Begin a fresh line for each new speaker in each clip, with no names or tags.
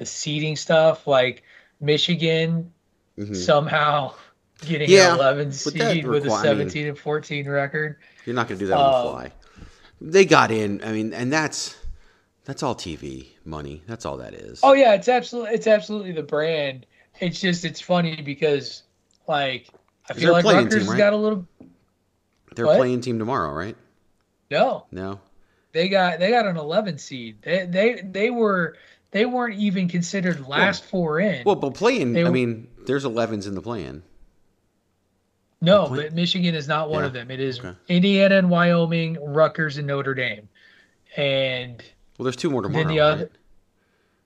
The seeding stuff, like Michigan
Mhm.
somehow getting
Yeah,
an 11
but that
seed with a
requi- I mean-
17 and 14 record.
You're not going to do that on the
Um,
fly. They got in. I mean, and that's that's all TV money. That's all that is.
Oh yeah, it's absolutely it's absolutely the brand. It's just it's funny because like I feel like Rutgers
team, right?
got a little
They're
what?
playing team tomorrow, right?
no.
No.
They got they got an 11 seed. They they they were they weren't even considered last four in.
Well, but playing.
They
I mean, there's 11s in the plan.
no,
play-
but Michigan is not one
Yeah,
of them. It is
okay.
Indiana and Wyoming, Rutgers and Notre Dame, and
Well, there's two more tomorrow.
the other-
right?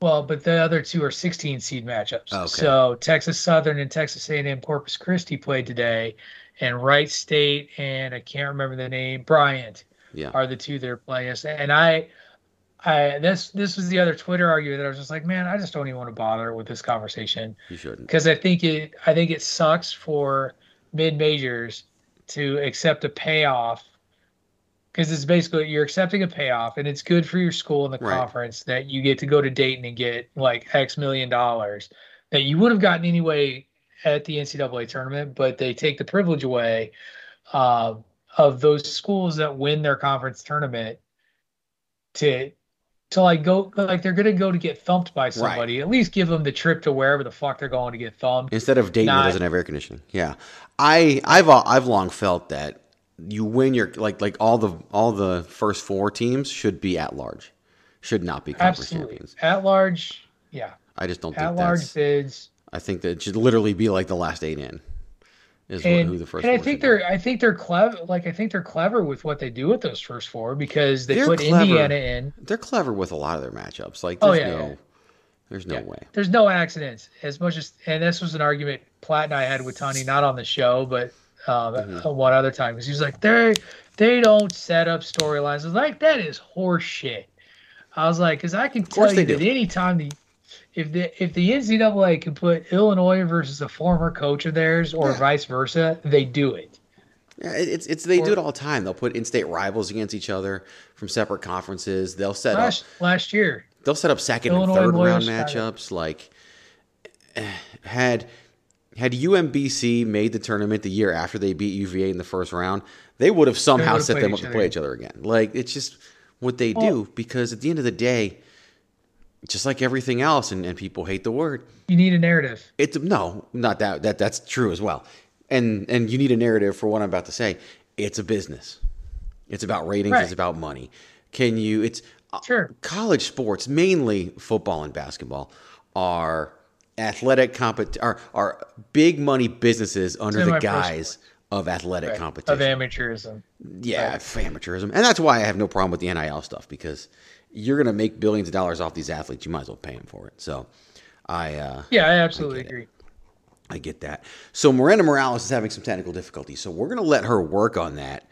Well, but the other two are 16 seed matchups.
Oh, okay.
So Texas Southern and Texas A&M Corpus Christi played today, and Wright State and I can't remember the name Bryant
Yeah.
are the two that are playing us. And I, I this this was the other Twitter argument that I was just like, man, I just don't even want to bother with this conversation
You shouldn't.
because I think it I think it sucks for mid majors to accept a payoff because it's basically you're accepting a payoff and it's good for your school in the
Right.
conference that you get to go to Dayton and get like X million dollars that you would have gotten anyway at the NCAA tournament, but they take the privilege away uh, of those schools that win their conference tournament to to like go like they're gonna go to get thumped by somebody. At least give them the trip to wherever the fuck they're going to get thumped.
Instead of Dayton,
Not-
doesn't have air conditioning. Yeah, I I've al- I've long felt that you win your like like all the all the first four teams should be at large, should not be conference
Absolutely.
champions.
At large, yeah.
I just don't
At
think
large bids.
I think that it should literally be like the last eight in. Is
And,
who the first
and I think they're I think they're clever like I think they're clever with what they do with those first four because they
They're
put
clever.
Indiana in.
They're clever with a lot of their matchups. Like
Oh,
there's
yeah,
no,
yeah.
there's no
Yeah.
way.
There's no accidents as much as and this was an argument Platt and I had with Tony not on the show but um,
Mm-hmm.
one other time because he was like they they don't set up storylines. I was like that is horseshit. I was like because I can tell you that anytime the if the if the NCAA can put Illinois versus a former coach of theirs or
Yeah.
vice versa, they do it.
Yeah, it's it's they do it all the time. They'll put in-state rivals against each other from separate conferences. They'll set up
Last last year,
they'll set up second
Illinois
and third round matchups. Like had had UMBC made the tournament the year after they beat UVA in the first round, they would have somehow set them up to play each other again. Like it's just what they do because at the end of the day, just like everything else, and, and people hate the word,
you need a narrative.
it's no, not that that that's true as well. And and you need a narrative for what I'm about to say. It's a business. It's about ratings.
Right.
It's about money. Can you? It's uh,
Sure.
college sports, mainly football and basketball, are athletic compet are are big money businesses under the guise of athletic
Right,
competition.
of amateurism.
Yeah, for amateurism, and that's why I have no problem with the NIL stuff because you're going to make billions of dollars off these athletes. You might as well pay them for it. So, I uh,
Yeah, I absolutely
it.
agree.
I get that. So Miranda Morales is having some technical difficulties, so we're going to let her work on that,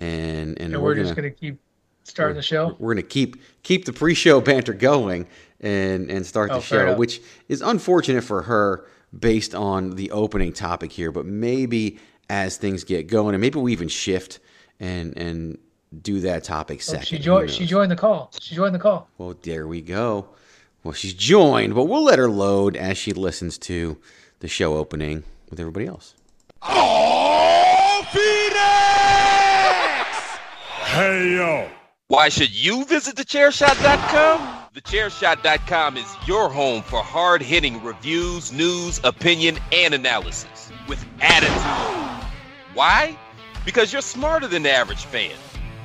and and,
And we're, just gonna keep starting the show.
we're going to keep keep the pre-show banter going and and start
Oh,
the show,
enough.
which is unfortunate for her based on the opening topic here, but maybe as things get going, and maybe we even shift and and do that topic
Oh, she joined. She joined the call. She joined the call.
Well, there we go. Well, she's joined, but we'll let her load as she listens to the show opening with everybody else.
Oh, Phoenix! Hey, yo.
Why should you visit thechairshot.com? Thechairshot.com is your home for hard hitting reviews, news, opinion, and analysis with attitude. Why? Because you're smarter than the average fan.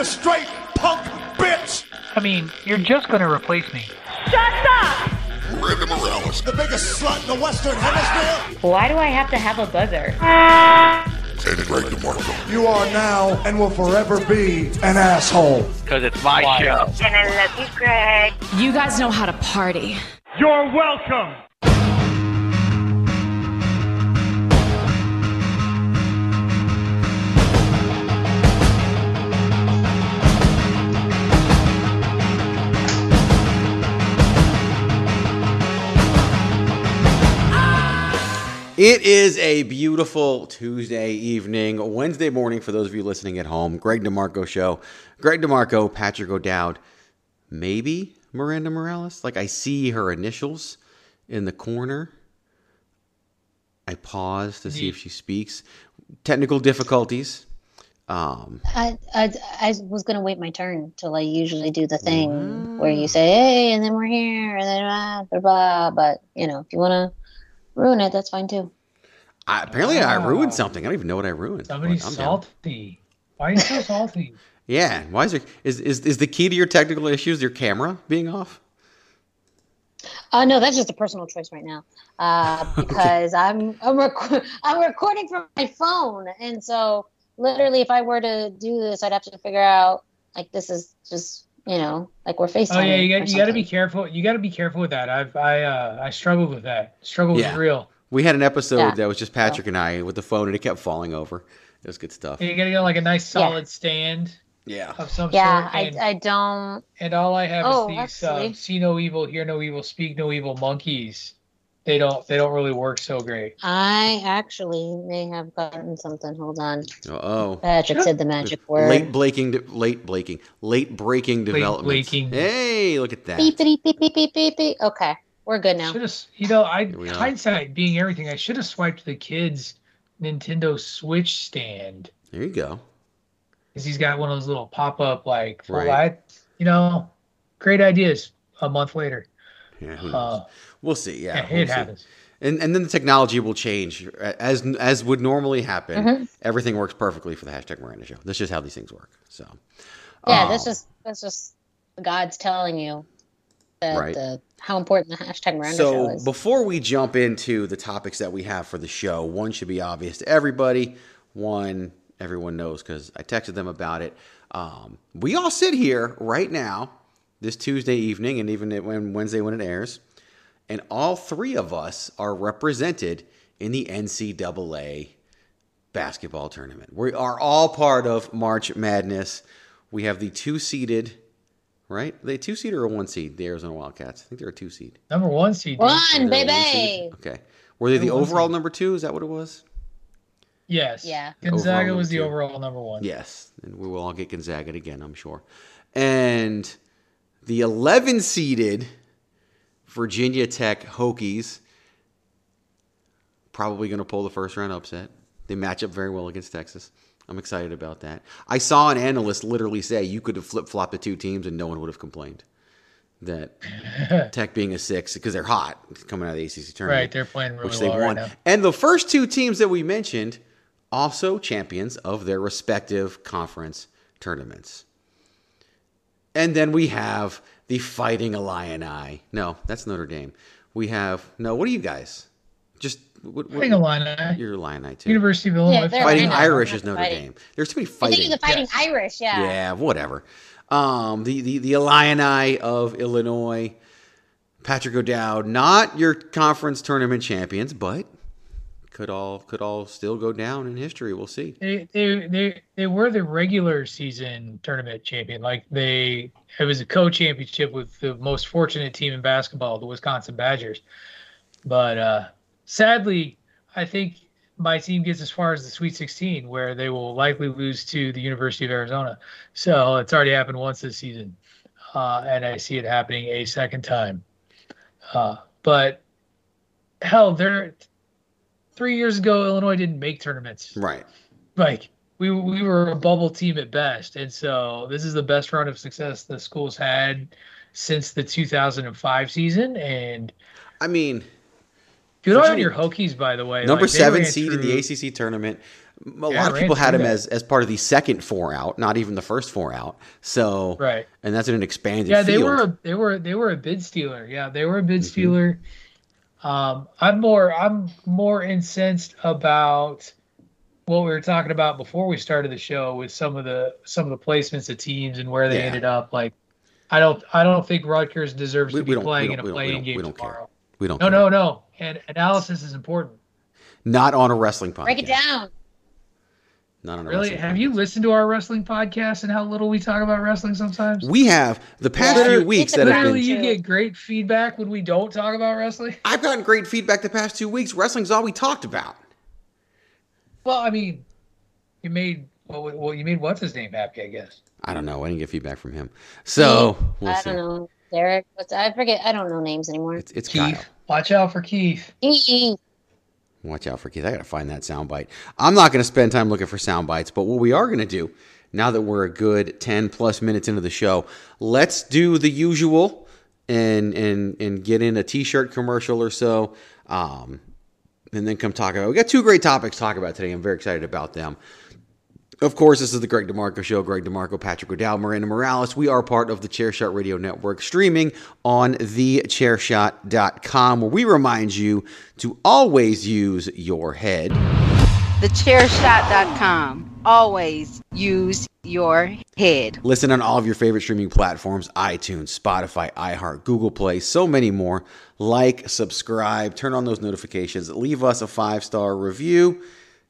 You straight punk bitch!
I mean, you're just going to replace me.
Miranda Morales. The biggest slut in the Western Hemisphere.
Why do I have to have a buzzer?
And Greg DeMarco. You are now and will forever be an asshole.
Because it's my show.
And I love you, Greg.
You guys know how to party.
You're welcome.
It is a beautiful Tuesday evening, Wednesday morning for those of you listening at home. Greg DeMarco show. Greg DeMarco, Patrick O'Dowd, maybe Miranda Morales. Like I see her initials in the corner. I pause to see if she speaks. Technical difficulties. Um,
I, I, I was gonna wait my turn till I usually do the thing where you say, "Hey," and then we're here, and then blah blah blah. But you know, if you want to ruin it, that's fine too.
I, apparently, I ruined something. I don't even know what I ruined.
Somebody's
but I'm down.
salty. Why are you so salty?
Yeah. Why is there is, is is the key to your technical issues your camera being off?
Uh, no, that's just a personal choice right now, uh, because I'm I'm, rec- I'm recording from my phone, and so literally, if I were to do this, I'd have to figure out like this is just you know like we're FaceTiming.
Oh yeah, you got you got to be careful. You got to be careful with that. I've I uh I struggled with that. Struggle
Yeah.
was real.
We had an episode
Yeah.
that was just Patrick and I with the phone, and it kept falling over. It was good stuff.
You got to get like a nice
Yeah.
solid stand
Yeah.
of some
Yeah,
sort.
I, I don't.
and all I have
Oh,
is these uh, see no evil, hear no evil, speak no evil monkeys. They don't they don't really work so great.
I actually may have gotten something. Hold on.
Oh.
Patrick said the magic word.
Late breaking, late breaking, late breaking developments.
breaking.
Hey, look at that.
Beep, beep, beep, beep, beep, beep, beep. Okay, we're good now.
Should have you know I hindsight being everything. I should have swiped the kids Nintendo Switch stand
There you go.
because he's got one of those little pop up like
Right.
light. You know, great ideas. A month later,
Yeah, who knows?
uh,
we'll see. Yeah,
yeah,
we'll
it
see.
happens.
And and then the technology will change as as would normally happen.
Mm-hmm.
Everything works perfectly for the hashtag Miranda show. That's just how these things work. So.
yeah,
um,
that's just that's just gods telling you that
Right.
the how important the hashtag Miranda show
So before we jump into the topics that we have for the show, one should be obvious to everybody. One everyone knows because I texted them about it. Um, we all sit here right now, this Tuesday evening, and even when Wednesday when it airs, and all three of us are represented in the NCAA basketball tournament. We are all part of March Madness. We have the two seeded, right? Are they two seed or a one seed? The Arizona Wildcats. I think they're a two seed.
Number one seed.
One,
Were one seed?
baby.
Okay. Were they the overall
seed.
number two? Is that what it was?
Yes.
Yeah.
Gonzaga
Overall
was the
two.
overall number one.
Yes. And we will all get Gonzaga again, I'm sure. And the 11 seeded Virginia Tech Hokies probably going to pull the first round upset. They match up very well against Texas. I'm excited about that. I saw an analyst literally say you could have flip flopped the two teams and no one would have complained. That Tech being a six because they're hot coming out of the ACC tournament.
Right, they're playing really
which they
well right
won.
now.
And the first two teams that we mentioned also champions of their respective conference tournaments. And then we have the Fighting Illini. No, that's Notre Dame. We have no. What are you guys? Just what, what,
Fighting Illini.
You're Illini too.
University of Illinois.
Yeah,
Fighting
Illini.
Irish is Notre
fighting.
Dame. There's too many fighting.
the fighting
Yes.
Irish, yeah.
Yeah, whatever. Um, the, the the Illini of Illinois, Patrick O'Dowd, not your conference tournament champions, but could all could all still go down in history. We'll see.
They, they they they were the regular season tournament champion. Like they, it was a co-championship with the most fortunate team in basketball, the Wisconsin Badgers. But uh, sadly, I think my team gets as far as the Sweet 16, where they will likely lose to the University of Arizona. So it's already happened once this season, uh, and I see it happening a second time. Uh, but hell, they're three years ago, Illinois didn't make tournaments
Right.
like we we were a bubble team at best, and so this is the best run of success the school's had since the 2005 season. And
I mean,
good on your Hokies, by the way.
number
Like,
seven seed in the ACC tournament. A
Yeah,
lot of people had
through
him
that.
as as part of the second four out, not even the first four out. So
Right.
and that's in an expanded
Yeah, they
field.
were a, they were they were a bid stealer. Yeah, they were a bid
Mhm.
stealer. Um, I'm more I'm more incensed about what we were talking about before we started the show with some of the some of the placements of teams and where they
Yeah.
ended up. Like, I don't I don't think Rutgers deserves
We-
to be playing in a
we don't- we
playing
don't- we
game
don't care.
tomorrow.
we don't.
No,
care.
no, no. And analysis is important.
Not on a wrestling podcast.
Break it down.
Not on a
Really, have
podcast.
you listened to our wrestling podcast and how little we talk about wrestling sometimes?
We have the past
Yeah.
few weeks that have been.
Literally, you get great feedback when we don't talk about wrestling.
I've gotten great feedback the past two weeks. Wrestling's all we talked about.
Well, I mean, you made well, well you made what's his name happy, I guess.
I don't know. I didn't get feedback from him. So we'll
I
see.
don't know. Derek, what's I forget. I don't know names anymore.
It's, it's
Keith,
Kyle.
watch out for Keith.
Eee.
Watch out for Keith. I got to find that soundbite. I'm not going to spend time looking for sound bites, but what we are going to do now that we're a good 10 plus minutes into the show, let's do the usual and and and get in a t-shirt commercial or so. Um, and then come talk about. We got two great topics to talk about today. I'm very excited about them. Of course, this is the Greg DeMarco Show. Greg DeMarco, Patrick O'Dowd, Miranda Morales. We are part of the Chairshot Radio Network, streaming on thechairshot.com, where we remind you to always use your head.
Thechairshot.com. Always use your head.
Listen on all of your favorite streaming platforms iTunes, Spotify, iHeart, Google Play, so many more. Like, subscribe, turn on those notifications, leave us a five star review,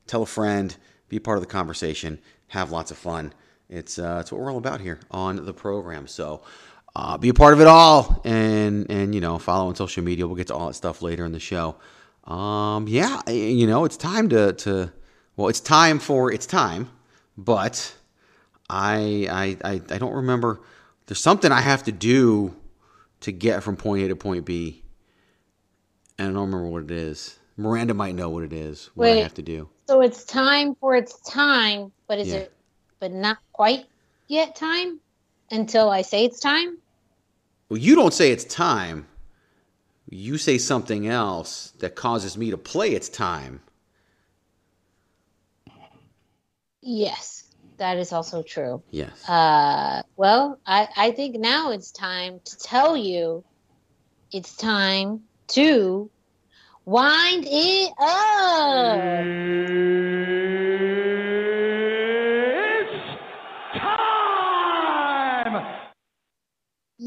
tell a friend, be part of the conversation, have lots of fun. It's, uh, it's what we're all about here on the program. So uh, be a part of it all and, and, you know, follow on social media. We'll get to all that stuff later in the show. Um, yeah, you know, it's time to, to, well, it's time for, it's time, but I, I, I, I don't remember. There's something I have to do to get from point A to point B, and I don't remember what it is. Miranda might know what it is. What I have to do.
So it's time for its time, but is
Yeah.
it but not quite yet time until I say it's time?
Well, you don't say it's time. You say something else that causes me to play it's time.
Yes, that is also true.
Yes.
Uh, well, I, I think now it's time to tell you it's time to wind it up. Mm.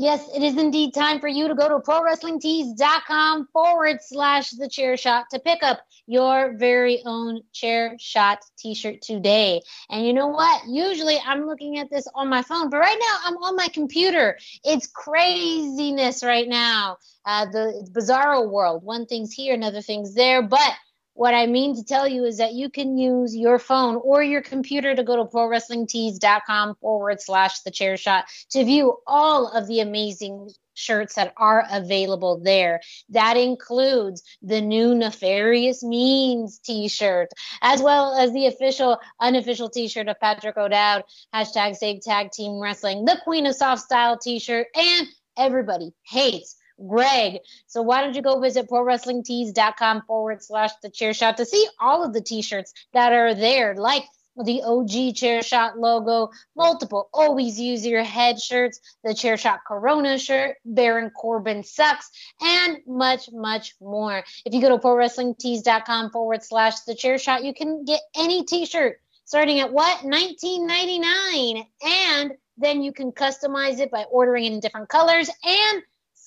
Yes, it is indeed time for you to go to prowrestlingtees.com forward slash the chair shot to pick up your very own chair shot t shirt today. And you know what? Usually I'm looking at this on my phone, but right now I'm on my computer. It's craziness right now. Uh, the bizarro world. One thing's here, another thing's there. But what I mean to tell you is that you can use your phone or your computer to go to prowrestlingtees.com forward slash the chair shot to view all of the amazing shirts that are available there. That includes the new Nefarious Means t shirt, as well as the official, unofficial t shirt of Patrick O'Dowd, hashtag Save Tag Team Wrestling, the Queen of Soft Style t shirt, and everybody hates Greg. So why don't you go visit prowrestlingtees.com forward slash the chair shot to see all of the t-shirts that are there, like the OG Chair Shot logo, multiple Always Use Your Head shirts, the Chair Shot Corona shirt, Baron Corbin sucks, and much, much more. If you go to ProWrestlingTees.com forward slash the Chair Shot, you can get any t shirt starting at what? 19.99 and then you can customize it by ordering it in different colors and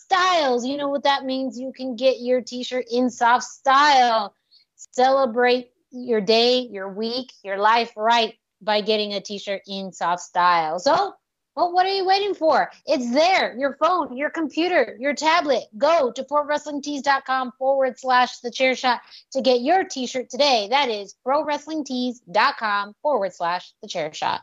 styles. You know what that means? You can get your t shirt in soft style. Celebrate your day, your week, your life right by getting a t shirt in soft style. So, well, what are you waiting for? It's there. Your phone, your computer, your tablet. Go to prowrestlingtees.com forward slash the chair shot to get your t shirt today. That is prowrestlingtees.com forward slash the chair shot.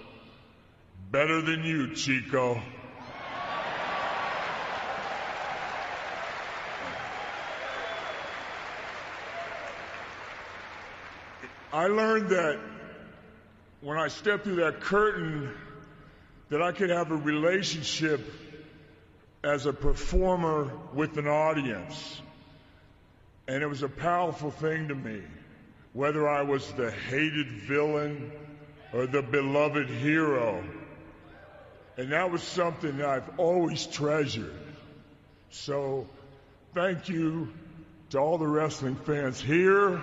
better than you, Chico. I learned that when I stepped through that curtain, that I could have a relationship as a performer with an audience. And it was a powerful thing to me. Whether I was the hated villain or the beloved hero. And that was something that I've always treasured. So thank you to all the wrestling fans here.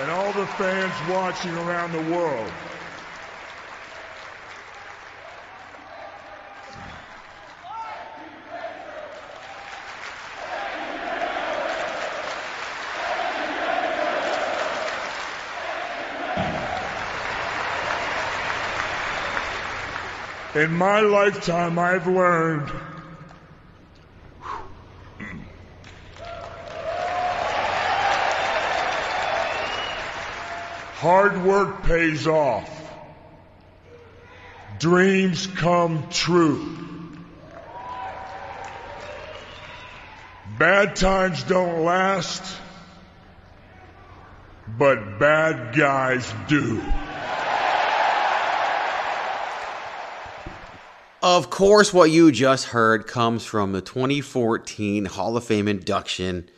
And all the fans watching around the world. In my lifetime, I've learned hard work pays off. Dreams come true. Bad times don't last, but bad guys do.
Of course, what you just heard comes from the 2014 Hall of Fame induction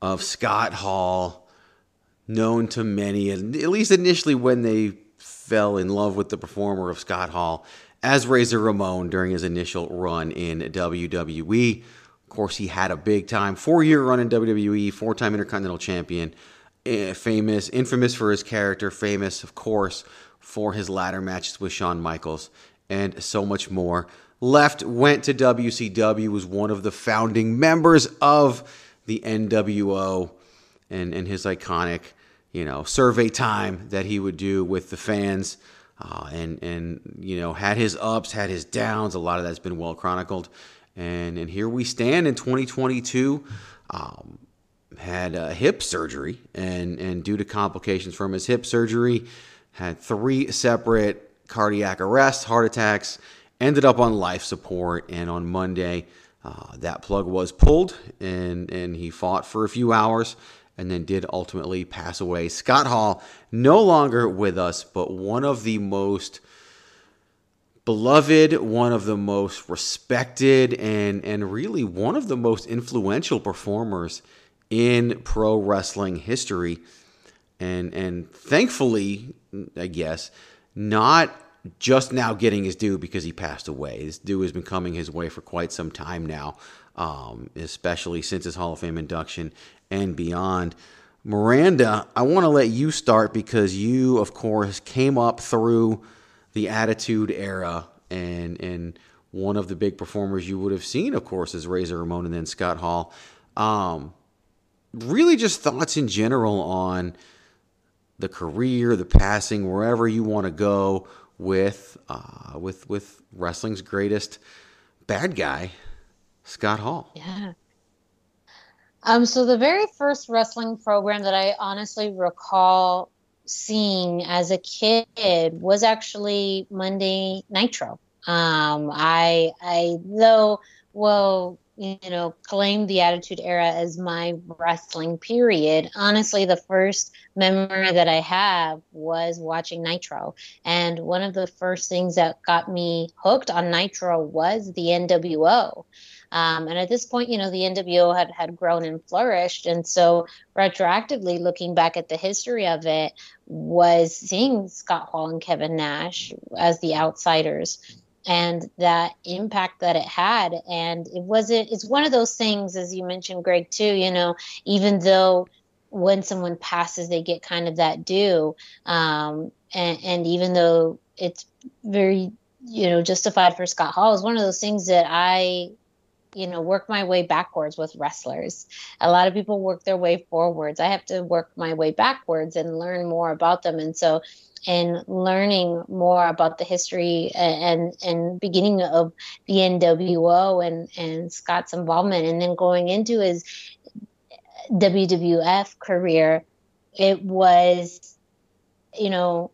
of Scott Hall, known to many, at least initially when they fell in love with the performer of Scott Hall, as Razor Ramon during his initial run in WWE. Of course, he had a big time four year run in WWE, four time Intercontinental Champion, eh, famous, infamous for his character, famous, of course, for his ladder matches with Shawn Michaels and so much more. Left, went to WCW, was one of the founding members of the NWO and, and his iconic, you know, survey time that he would do with the fans. Uh, and and you know had his ups, had his downs. A lot of that's been well chronicled, and and here we stand in 2022. Um, had a hip surgery, and and due to complications from his hip surgery, had three separate cardiac arrest, heart attacks. Ended up on life support, and on Monday, uh, that plug was pulled, and and he fought for a few hours, and then did ultimately pass away. Scott Hall, no longer with us, but one of the most beloved, one of the most respected, and, and really one of the most influential performers in pro wrestling history. And, and thankfully, I guess, not just now getting his due because he passed away. His due has been coming his way for quite some time now, um, especially since his Hall of Fame induction and beyond. Miranda, I want to let you start because you, of course, came up through the Attitude Era, and and one of the big performers you would have seen, of course, is Razor Ramon and then Scott Hall. Um, really, just thoughts in general on the career, the passing, wherever you want to go with uh, with with wrestling's greatest bad guy, Scott Hall.
Yeah. Um, so the very first wrestling program that I honestly recall seeing as a kid was actually Monday Nitro. Um, I, I though, well, you know, claim the Attitude Era as my wrestling period. Honestly, the first memory that I have was watching Nitro. And one of the first things that got me hooked on Nitro was the NWO. Um, and at this point, you know, the NWO had, had grown and flourished. And so, retroactively looking back at the history of it, was seeing Scott Hall and Kevin Nash as the outsiders and that impact that it had. And it wasn't, it's one of those things, as you mentioned, Greg, too, you know, even though when someone passes, they get kind of that due. Um, and, and even though it's very, you know, justified for Scott Hall, is one of those things that I you know work my way backwards with wrestlers a lot of people work their way forwards i have to work my way backwards and learn more about them and so in learning more about the history and and beginning of the nwo and and scott's involvement and then going into his wwf career it was you know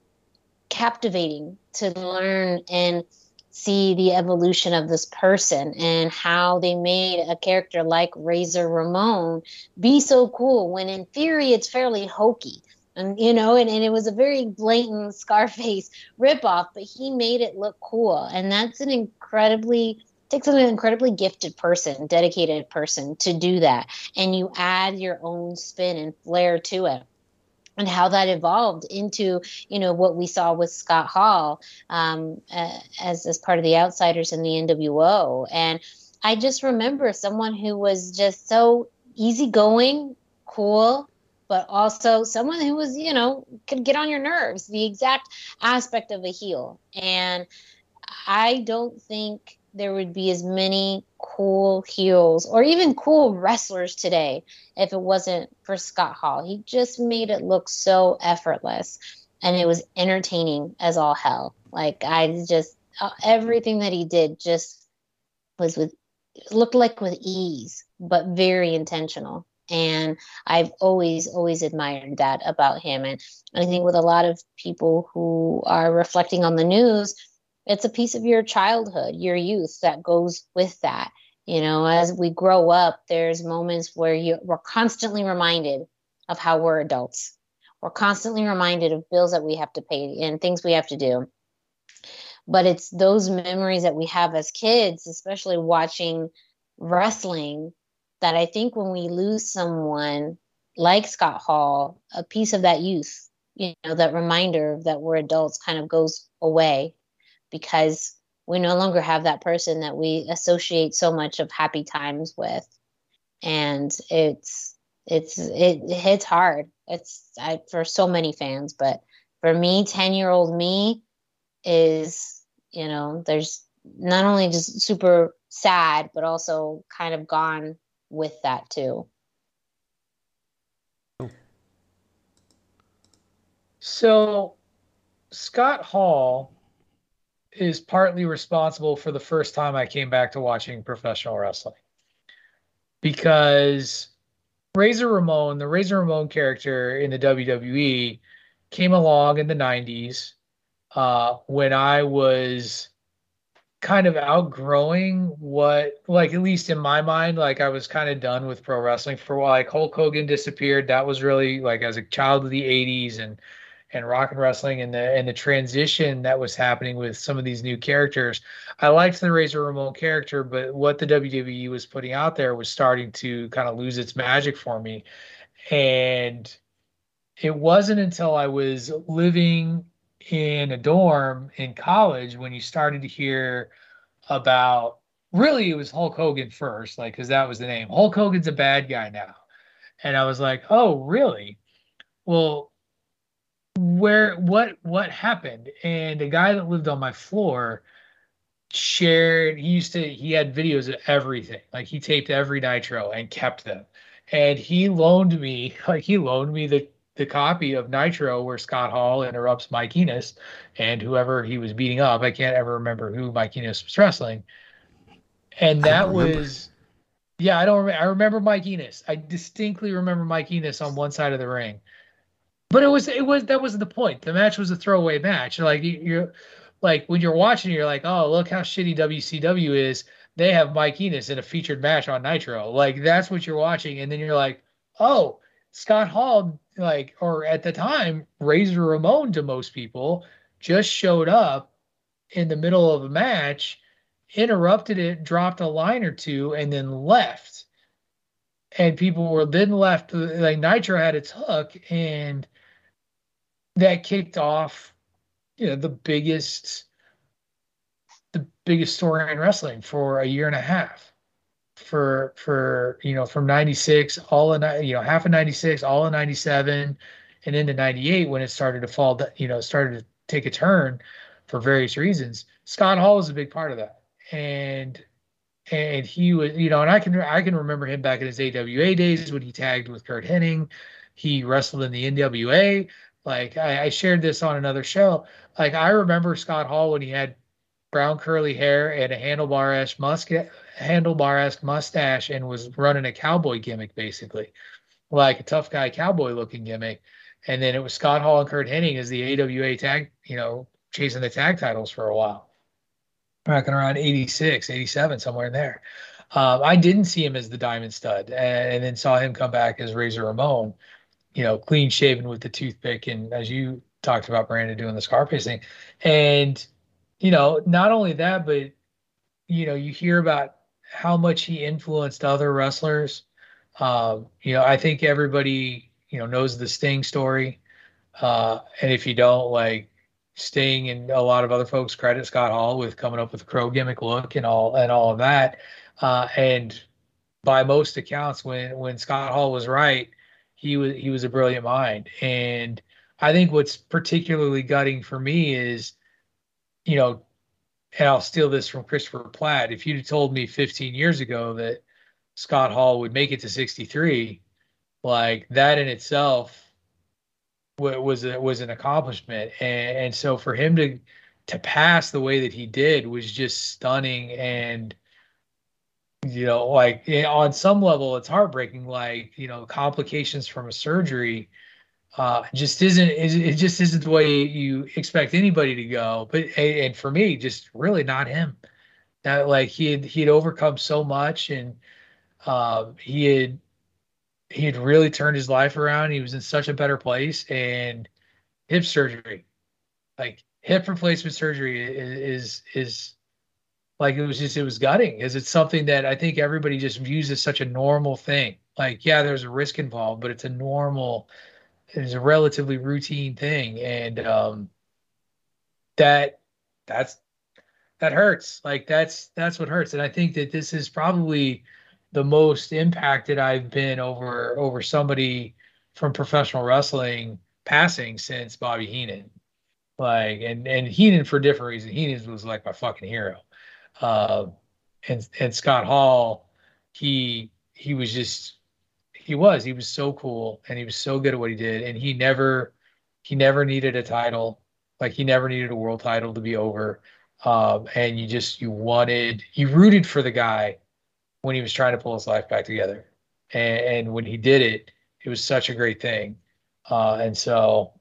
captivating to learn and see the evolution of this person and how they made a character like Razor Ramon be so cool when in theory it's fairly hokey. And you know, and, and it was a very blatant Scarface ripoff, but he made it look cool. And that's an incredibly takes an incredibly gifted person, dedicated person to do that. And you add your own spin and flair to it and how that evolved into you know what we saw with Scott Hall um, as as part of the outsiders in the NWO and I just remember someone who was just so easygoing cool but also someone who was you know could get on your nerves the exact aspect of a heel and I don't think there would be as many cool heels or even cool wrestlers today if it wasn't for Scott Hall. He just made it look so effortless and it was entertaining as all hell. Like I just uh, everything that he did just was with looked like with ease, but very intentional. And I've always, always admired that about him. And I think with a lot of people who are reflecting on the news, it's a piece of your childhood, your youth that goes with that. You know, as we grow up, there's moments where you, we're constantly reminded of how we're adults. We're constantly reminded of bills that we have to pay and things we have to do. But it's those memories that we have as kids, especially watching wrestling, that I think when we lose someone like Scott Hall, a piece of that youth, you know, that reminder that we're adults kind of goes away because we no longer have that person that we associate so much of happy times with. And it's it's it, it hits hard. It's I, for so many fans but for me 10 year old me is you know there's not only just super sad but also kind of gone with that too.
So Scott Hall is partly responsible for the first time I came back to watching professional wrestling because Razor Ramon, the Razor Ramon character in the WWE, came along in the 90s uh, when I was kind of outgrowing what like at least in my mind like i was kind of done with pro wrestling for a while. Like hulk hogan disappeared. That was really like as a child of the 80s and and rock and wrestling and the and the transition that was happening with some of these new characters. I liked the razor ramon character but what the wwe was putting out there was starting to kind of lose its magic for me. And it wasn't until i was living in a dorm in college when you started to hear about really it was Hulk Hogan first, like because that was the name. Hulk Hogan's a bad guy now. And I was like, oh, really? Well, where what what happened? And a guy that lived on my floor shared he used to he had videos of everything. Like he taped every nitro and kept them. And he loaned me, like he loaned me the the copy of Nitro where Scott Hall interrupts Mike Enos and whoever he was beating up. I can't ever remember who Mike Enos was wrestling. And that was, yeah, I don't remember. I remember Mike Enos. I distinctly remember Mike Enos on one side of the ring. But it was, it was, that was the point. The match was a throwaway match. Like you're, like when you're watching, you're like, oh, look how shitty WCW is. They have Mike Enos in a featured match on Nitro. Like that's what you're watching. And then you're like, oh, Scott Hall, like, or at the time, Razor Ramon to most people, just showed up in the middle of a match, interrupted it, dropped a line or two, and then left. And people were then left, like, Nitro had its hook, and that kicked off, you know, the biggest, the biggest story in wrestling for a year and a half for for you know from 96 all in you know half of 96 all in 97 and into 98 when it started to fall you know started to take a turn for various reasons. Scott hall was a big part of that. And and he was you know and i can i can remember him back in his awa days when he tagged with curt hennig he wrestled in the nwa like I, I shared this on another show. Like i remember scott hall when he had brown curly hair and a handlebar-esque mustache, handlebar-esque mustache and was running a cowboy gimmick basically, like a tough guy cowboy looking gimmick. And then it was Scott Hall and Curt Hennig as the AWA tag, you know, chasing the tag titles for a while. Back around 86, 87, somewhere in there. Um, I didn't see him as the Diamond Stud, and, and, then saw him come back as Razor Ramon, you know, clean shaven with the toothpick, and as you talked about, Brandon doing the Scarface thing, and you know, not only that, but you know, you hear about how much he influenced other wrestlers. Uh, you know, I think everybody, you know, knows the Sting story. Uh, and if you don't, like Sting and a lot of other folks credit Scott Hall with coming up with the crow gimmick look and all and all of that. Uh, and by most accounts, when when Scott Hall was right, he was he was a brilliant mind. And I think what's particularly gutting for me is you know, and I'll steal this from Christopher Platt. If you'd told me 15 years ago that Scott Hall would make it to 63, like that in itself was was an accomplishment. And, and so for him to to pass the way that he did was just stunning and you know like eh, on some level it's heartbreaking like you know complications from a surgery uh, just isn't it just isn't the way you expect anybody to go. But and for me, just really not him. That like he had he had overcome so much, and um, he had he had really turned his life around. He was in such a better place, and hip surgery, like hip replacement surgery, is is, is like it was just it was gutting Is it's something that I think everybody just views as such a normal thing. Like yeah, there's a risk involved, but it's a normal it's a relatively routine thing, and um, that that's that hurts. Like that's that's what hurts, and I think that this is probably the most impacted I've been over over somebody from professional wrestling passing since Bobby Heenan. Like and and Heenan for different reasons. Heenan was like my fucking hero. Uh, and and Scott Hall, he he was just he was he was so cool and he was so good at what he did and he never he never needed a title. Like he never needed a world title to be over. Um, and you just you wanted you rooted for the guy when he was trying to pull his life back together. And, and when he did it, it was such a great thing. Uh, and so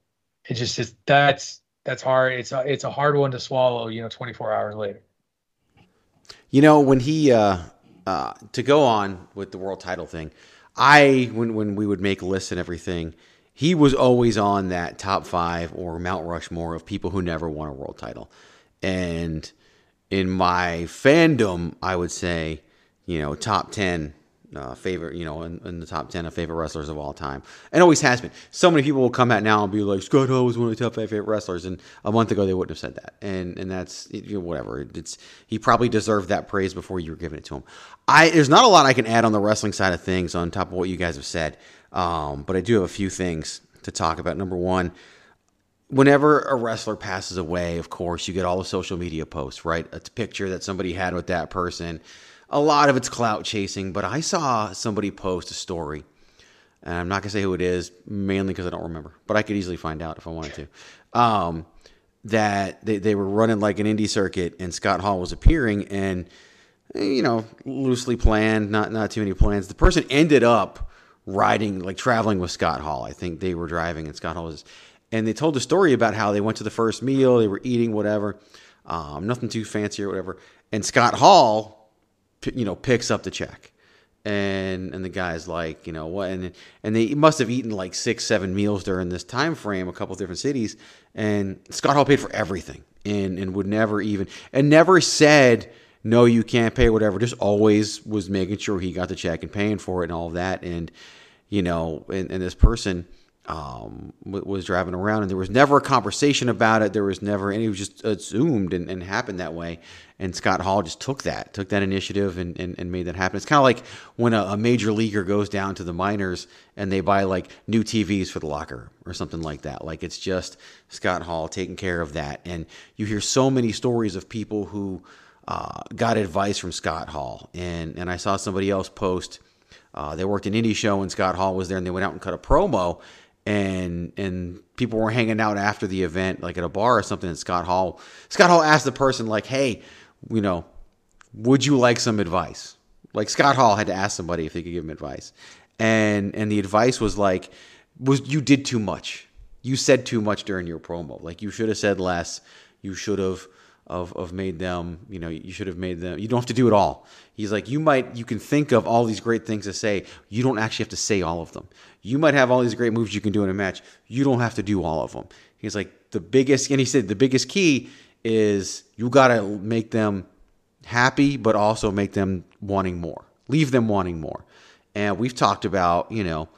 it just is that's that's hard. It's a, it's a hard one to swallow, you know, 24 hours later.
You know, when he uh, uh, to go on with the world title thing, I when when we would make lists and everything, he was always on that top five or Mount Rushmore of people who never won a world title. And in my fandom, I would say, you know, top ten uh, favorite, you know, in, in, the top 10 of favorite wrestlers of all time. And always has been. So many people will come out now and be like, Scott Hall was one of the top five favorite wrestlers. And a month ago, they wouldn't have said that. And and that's, you know, whatever. It's He probably deserved that praise before you were giving it to him. I There's not a lot I can add on the wrestling side of things on top of what you guys have said. Um, but I do have a few things to talk about. Number one, whenever a wrestler passes away, of course, you get all the social media posts, right? A picture that somebody had with that person a lot of it's clout chasing, but I saw somebody post a story, and I'm not gonna say who it is, mainly because I don't remember, but I could easily find out if I wanted to. Um, that they, they were running like an indie circuit, and Scott Hall was appearing, and you know, loosely planned, not not too many plans. The person ended up riding, like traveling with Scott Hall. I think they were driving, and Scott Hall was, and they told a story about how they went to the first meal, they were eating whatever, um, nothing too fancy or whatever, and Scott Hall you know, picks up the check. And and the guy's like, you know what? And and they must have eaten like six, seven meals during this time frame, a couple different cities. And Scott Hall paid for everything, and and would never even and never said no, you can't pay whatever. Just always was making sure he got the check and paying for it and all of that. And you know, and, and this person um, was driving around, and there was never a conversation about it. There was never any. It was just assumed and, and happened that way. And Scott Hall just took that, took that initiative, and, and, and made that happen. It's kind of like when a, a, major leaguer goes down to the minors and they buy like new TVs for the locker or something like that. Like it's just Scott Hall taking care of that. And you hear so many stories of people who uh, got advice from Scott Hall. And and I saw somebody else post. Uh, they worked an indie show and Scott Hall was there, and they went out and cut a promo and and people were hanging out after the event, like at a bar or something. And Scott Hall, Scott Hall asked the person like, "Hey, you know, would you like some advice?" Like Scott Hall had to ask somebody if they could give him advice, and and the advice was like, "Was you did too much? You said too much during your promo. Like you should have said less. You should have." Of of made them you know you should have made them you don't have to do it all. He's like you might you can think of all these great things to say. You don't actually have to say all of them. You might have all these great moves you can do in a match. You don't have to do all of them. He's like the biggest and he said the biggest key is you got to make them happy but also make them wanting more. Leave them wanting more. And we've talked about you know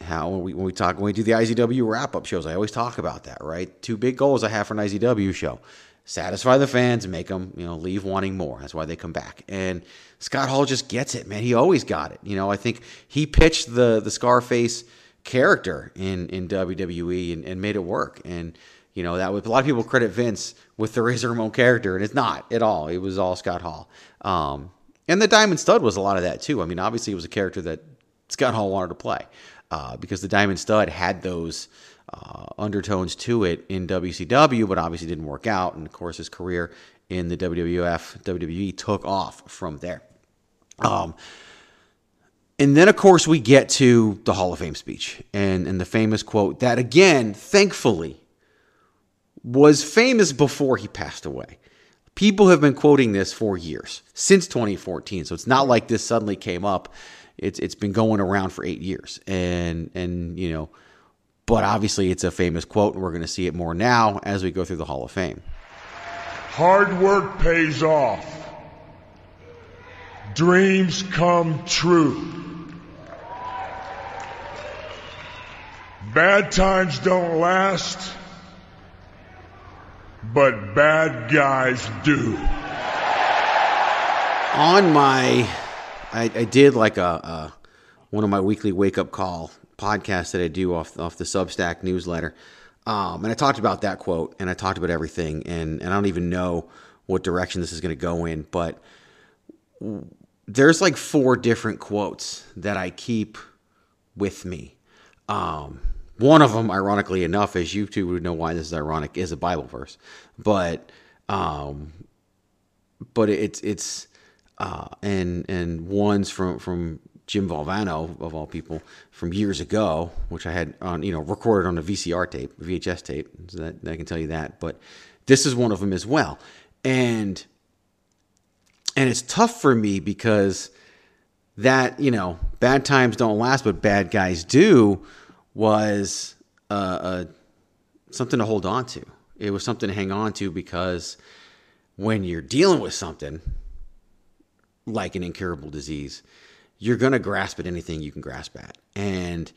how when we when we talk when we do the IZW wrap up shows, I always talk about that, right? Two big goals I have for an IZW show satisfy the fans make them, you know, leave wanting more. That's why they come back. And Scott Hall just gets it, man. He always got it. You know, I think he pitched the the Scarface character in in WWE and, and made it work. And you know, that was a lot of people credit Vince with the Razor Ramon character, and it's not at all. It was all Scott Hall. Um, and the Diamond Stud was a lot of that too. I mean, obviously, it was a character that Scott Hall wanted to play uh, because the Diamond Stud had those uh, undertones to it in WCW, but obviously didn't work out. And of course, his career in the WWF, WWE took off from there. Um, and then, of course, we get to the Hall of Fame speech and, and the famous quote that, again, thankfully, was famous before he passed away. People have been quoting this for years, since 2014. So it's not like this suddenly came up. It's it's been going around for eight years, and and you know but obviously, it's a famous quote, and we're going to see it more now as we go through the Hall of Fame.
Hard work pays off. Dreams come true. Bad times don't last, but bad guys do.
On my, I, I did like a, a one of my weekly wake up call podcast that I do off off the Substack newsletter. Um, and I talked about that quote, and I talked about everything, and and I don't even know what direction this is going to go in, but there's like four different quotes that I keep with me. Um, one of them, ironically enough, as you two would know why this is ironic, is a Bible verse. But um, but it's it's uh, and and one's from from Jim Valvano of all people from years ago, which I had on you know recorded on a VCR tape, VHS tape. So that I can tell you that. But this is one of them as well, and and it's tough for me because that you know bad times don't last, but bad guys do was uh, uh, something to hold on to. It was something to hang on to because when you're dealing with something like an incurable disease, you're going to grasp at anything you can grasp at. And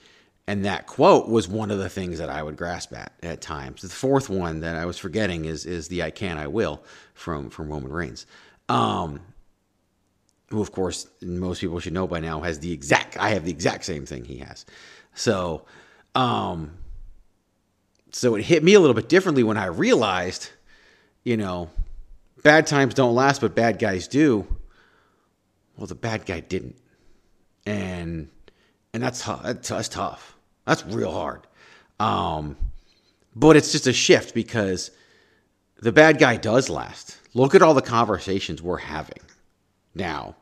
and that quote was one of the things that I would grasp at at times. The fourth one that I was forgetting is is the "I can, I will" from from Roman Reigns, um, who of course most people should know by now has the exact. I have the exact same thing he has. So, um, so it hit me a little bit differently when I realized, you know, bad times don't last, but bad guys do. Well, the bad guy didn't, and and that's tough. That's tough. That's real hard. Um, but it's just a shift because the bad guy does last. Look at all the conversations we're having now.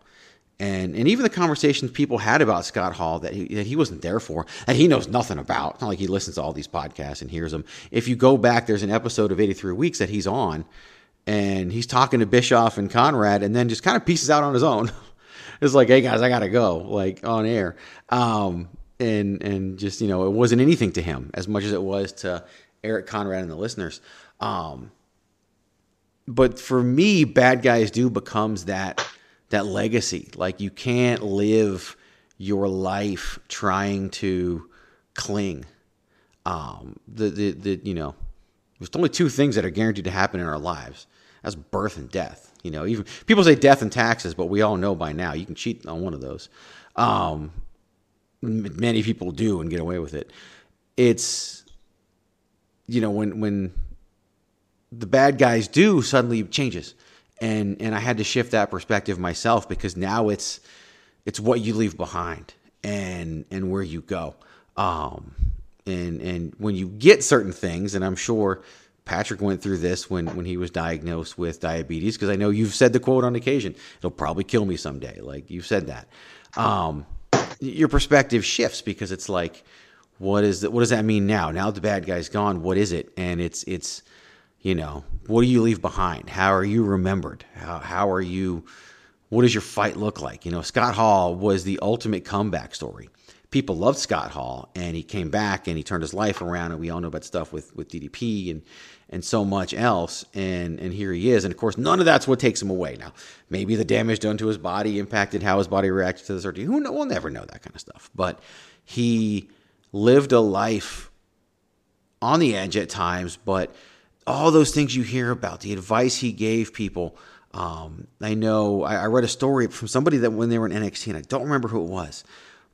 And, and even the conversations people had about Scott Hall that he, that he wasn't there for, that he knows nothing about. It's not like he listens to all these podcasts and hears them. If you go back, there's an episode of 83 Weeks that he's on, and he's talking to Bischoff and Conrad, and then just kind of pieces out on his own. it's like, hey guys, I gotta go, like on air. Um, and and just you know, it wasn't anything to him as much as it was to Eric Conrad and the listeners. Um, but for me, bad guys do becomes that that legacy. Like you can't live your life trying to cling. Um, the, the the you know, there's only two things that are guaranteed to happen in our lives. That's birth and death. You know, even people say death and taxes, but we all know by now you can cheat on one of those. Um, many people do and get away with it. It's you know when when the bad guys do suddenly changes and and I had to shift that perspective myself because now it's it's what you leave behind and and where you go um and and when you get certain things and I'm sure Patrick went through this when when he was diagnosed with diabetes because I know you've said the quote on occasion it'll probably kill me someday like you've said that. Um your perspective shifts because it's like what is that what does that mean now? Now the bad guy's gone what is it? And it's it's you know what do you leave behind? How are you remembered? How, how are you what does your fight look like? You know scott hall was the ultimate comeback story people loved scott hall and he came back and he turned his life around and we all know about stuff with with ddp and and so much else and and here he is. And of course none of that's what takes him away. Now maybe the damage done to his body impacted how his body reacted to the surgery. Who know we'll never know that kind of stuff. But he lived a life on the edge at times but all those things you hear about, the advice he gave people. Um, I know I, I, read a story from somebody that when they were in NXT, and I don't remember who it was,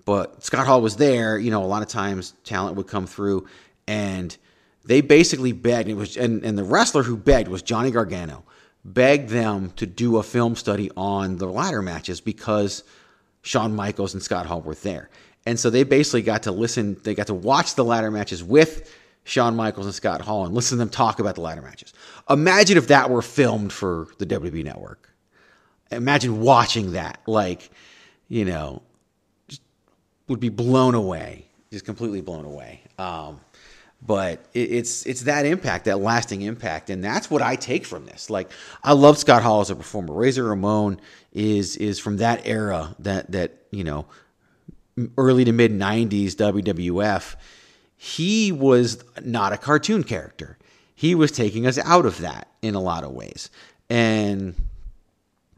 but Scott Hall was there. You know, a lot of times talent would come through, and they basically begged. It was and, and the wrestler who begged was Johnny Gargano, begged them to do a film study on the ladder matches because Shawn Michaels and Scott Hall were there, and so they basically got to listen. They got to watch the ladder matches with Shawn Michaels and Scott Hall and listen to them talk about the ladder matches. Imagine if that were filmed for the WWE network. Imagine watching that. Like, you know, would be blown away, just completely blown away. Um, but it, it's it's that impact, that lasting impact, and that's what I take from this. Like, I love Scott Hall as a performer. Razor Ramon is is from that era, that that you know, early to mid '90s WWF he was not a cartoon character. He was taking us out of that in a lot of ways. And,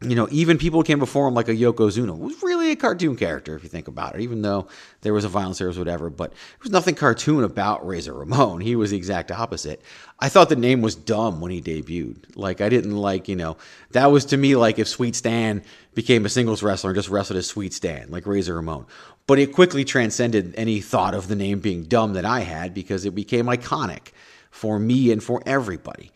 you know, even people came before him like a Yokozuna was really a cartoon character, if you think about it, even though there was a violence there was whatever. But there was nothing cartoon about Razor Ramon. He was the exact opposite. I thought the name was dumb when he debuted. Like, I didn't like, you know, that was to me like if Sweet Stan became a singles wrestler and just wrestled as Sweet Stan, like Razor Ramon. But it quickly transcended any thought of the name being dumb that I had because it became iconic for me and for everybody.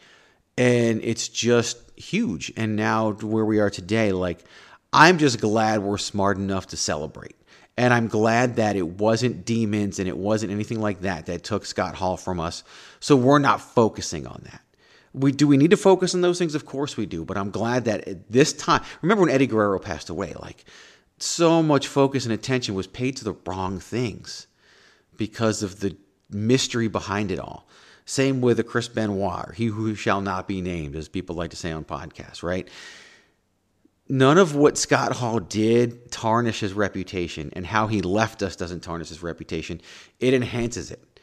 And it's just huge. And now where we are today, like, I'm just glad we're smart enough to celebrate And I'm glad that it wasn't demons and it wasn't anything like that that took Scott Hall from us. So we're not focusing on that. We do we need to focus on those things? Of course we do. But I'm glad that at this time, remember when Eddie Guerrero passed away? Like so much focus and attention was paid to the wrong things because of the mystery behind it all. Same with a Chris Benoit, he who shall not be named, as people like to say on podcasts, right? None of what Scott Hall did tarnish his reputation, and how he left us doesn't tarnish his reputation. It enhances it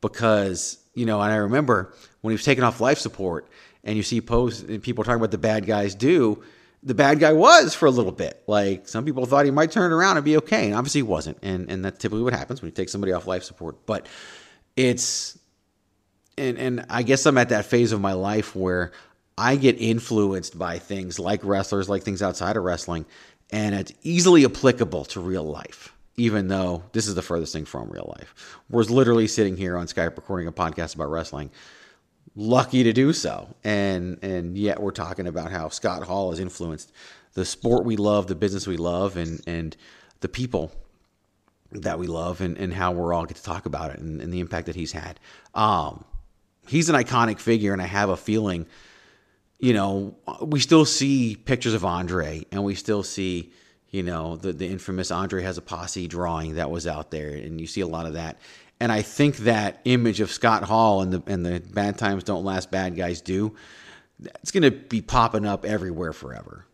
because, you know, and I remember when he was taken off life support and you see posts and people talking about the bad guys do, the bad guy was for a little bit. Like some people thought he might turn it around and be okay, and obviously he wasn't. And and that's typically what happens when you take somebody off life support. But it's and and I guess I'm at that phase of my life where I get influenced by things like wrestlers, like things outside of wrestling, and it's easily applicable to real life. Even though this is the furthest thing from real life, we're literally sitting here on Skype recording a podcast about wrestling lucky to do so. And and yet we're talking about how Scott Hall has influenced the sport we love, the business we love, and and the people that we love, and, and how we're all get to talk about it and, and the impact that he's had. Um, he's an iconic figure, and I have a feeling, you know, we still see pictures of Andre, and we still see. You know the the infamous Andre has a posse drawing that was out there, and you see a lot of that. And I think that image of Scott Hall and the and the bad times don't last, bad guys do. It's going to be popping up everywhere forever,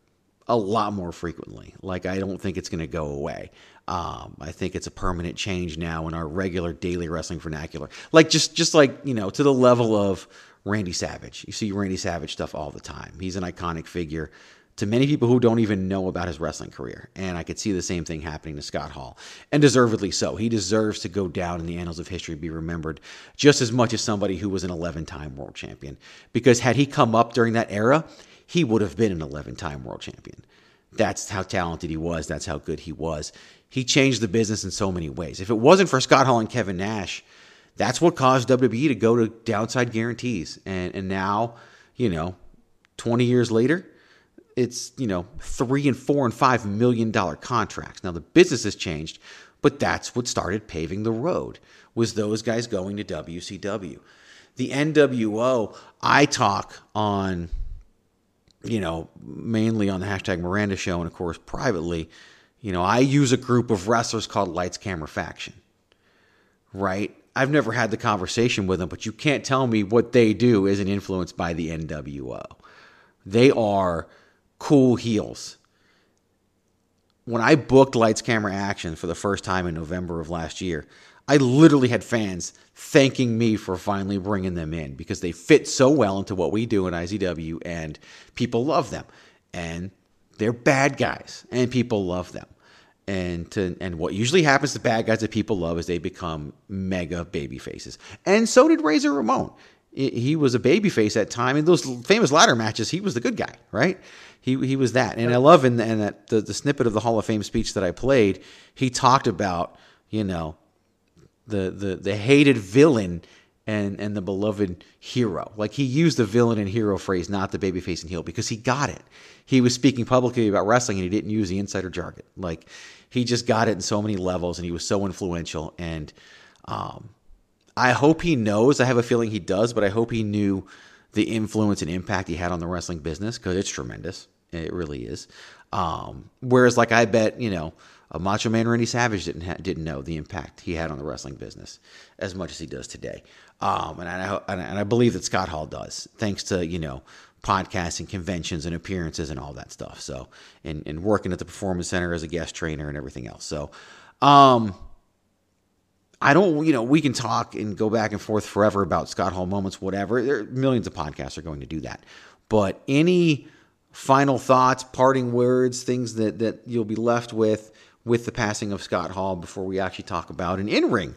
a lot more frequently. Like I don't think it's going to go away. Um, I think it's a permanent change now in our regular daily wrestling vernacular. Like just just like you know to the level of Randy Savage. You see Randy Savage stuff all the time. He's an iconic figure to many people who don't even know about his wrestling career. And I could see the same thing happening to Scott Hall, and deservedly so. He deserves to go down in the annals of history, be remembered just as much as somebody who was an 11 time world champion. Because had he come up during that era, he would have been an 11 time world champion. That's how talented he was. That's how good he was. He changed the business in so many ways. If it wasn't for Scott Hall and Kevin Nash, that's what caused WWE to go to downside guarantees. And, and now, you know, 20 years later, it's you know three and four and five million dollar contracts. Now the business has changed, but that's what started paving the road. Was those guys going to WCW? The NWO. I talk on, you know, mainly on the hashtag Miranda Show, and of course privately. You know, I use a group of wrestlers called Lights Camera Faction. Right. I've never had the conversation with them, but you can't tell me what they do isn't influenced by the NWO. They are cool heels. When I booked Lights Camera Faction for the first time in November of last year, I literally had fans thanking me for finally bringing them in because they fit so well into what we do in IZW and people love them. And they're bad guys and people love them. And to, and what usually happens to bad guys that people love is they become mega baby faces. And so did Razor Ramon. He was a baby face at time in those famous ladder matches. He was the good guy, right? He he was that, and I love in, in that the, the snippet of the Hall of Fame speech that I played. He talked about you know the the the hated villain and and the beloved hero. Like he used the villain and hero phrase, not the babyface and heel, because he got it. He was speaking publicly about wrestling and he didn't use the insider jargon. Like he just got it in so many levels and he was so influential. And um, I hope he knows. I have a feeling he does, but I hope he knew the influence and impact he had on the wrestling business because it's tremendous. It really is. Um, whereas, like I bet you know, a Macho Man Randy Savage didn't ha- didn't know the impact he had on the wrestling business as much as he does today. Um, and I and I believe that Scott Hall does, thanks to you know podcasts and conventions and appearances and all that stuff. So, and, and working at the Performance Center as a guest trainer and everything else. So, um, I don't, you know, we can talk and go back and forth forever about Scott Hall moments, whatever. There millions of podcasts are going to do that. But any final thoughts, parting words, things that, that you'll be left with with the passing of Scott Hall before we actually talk about an in-ring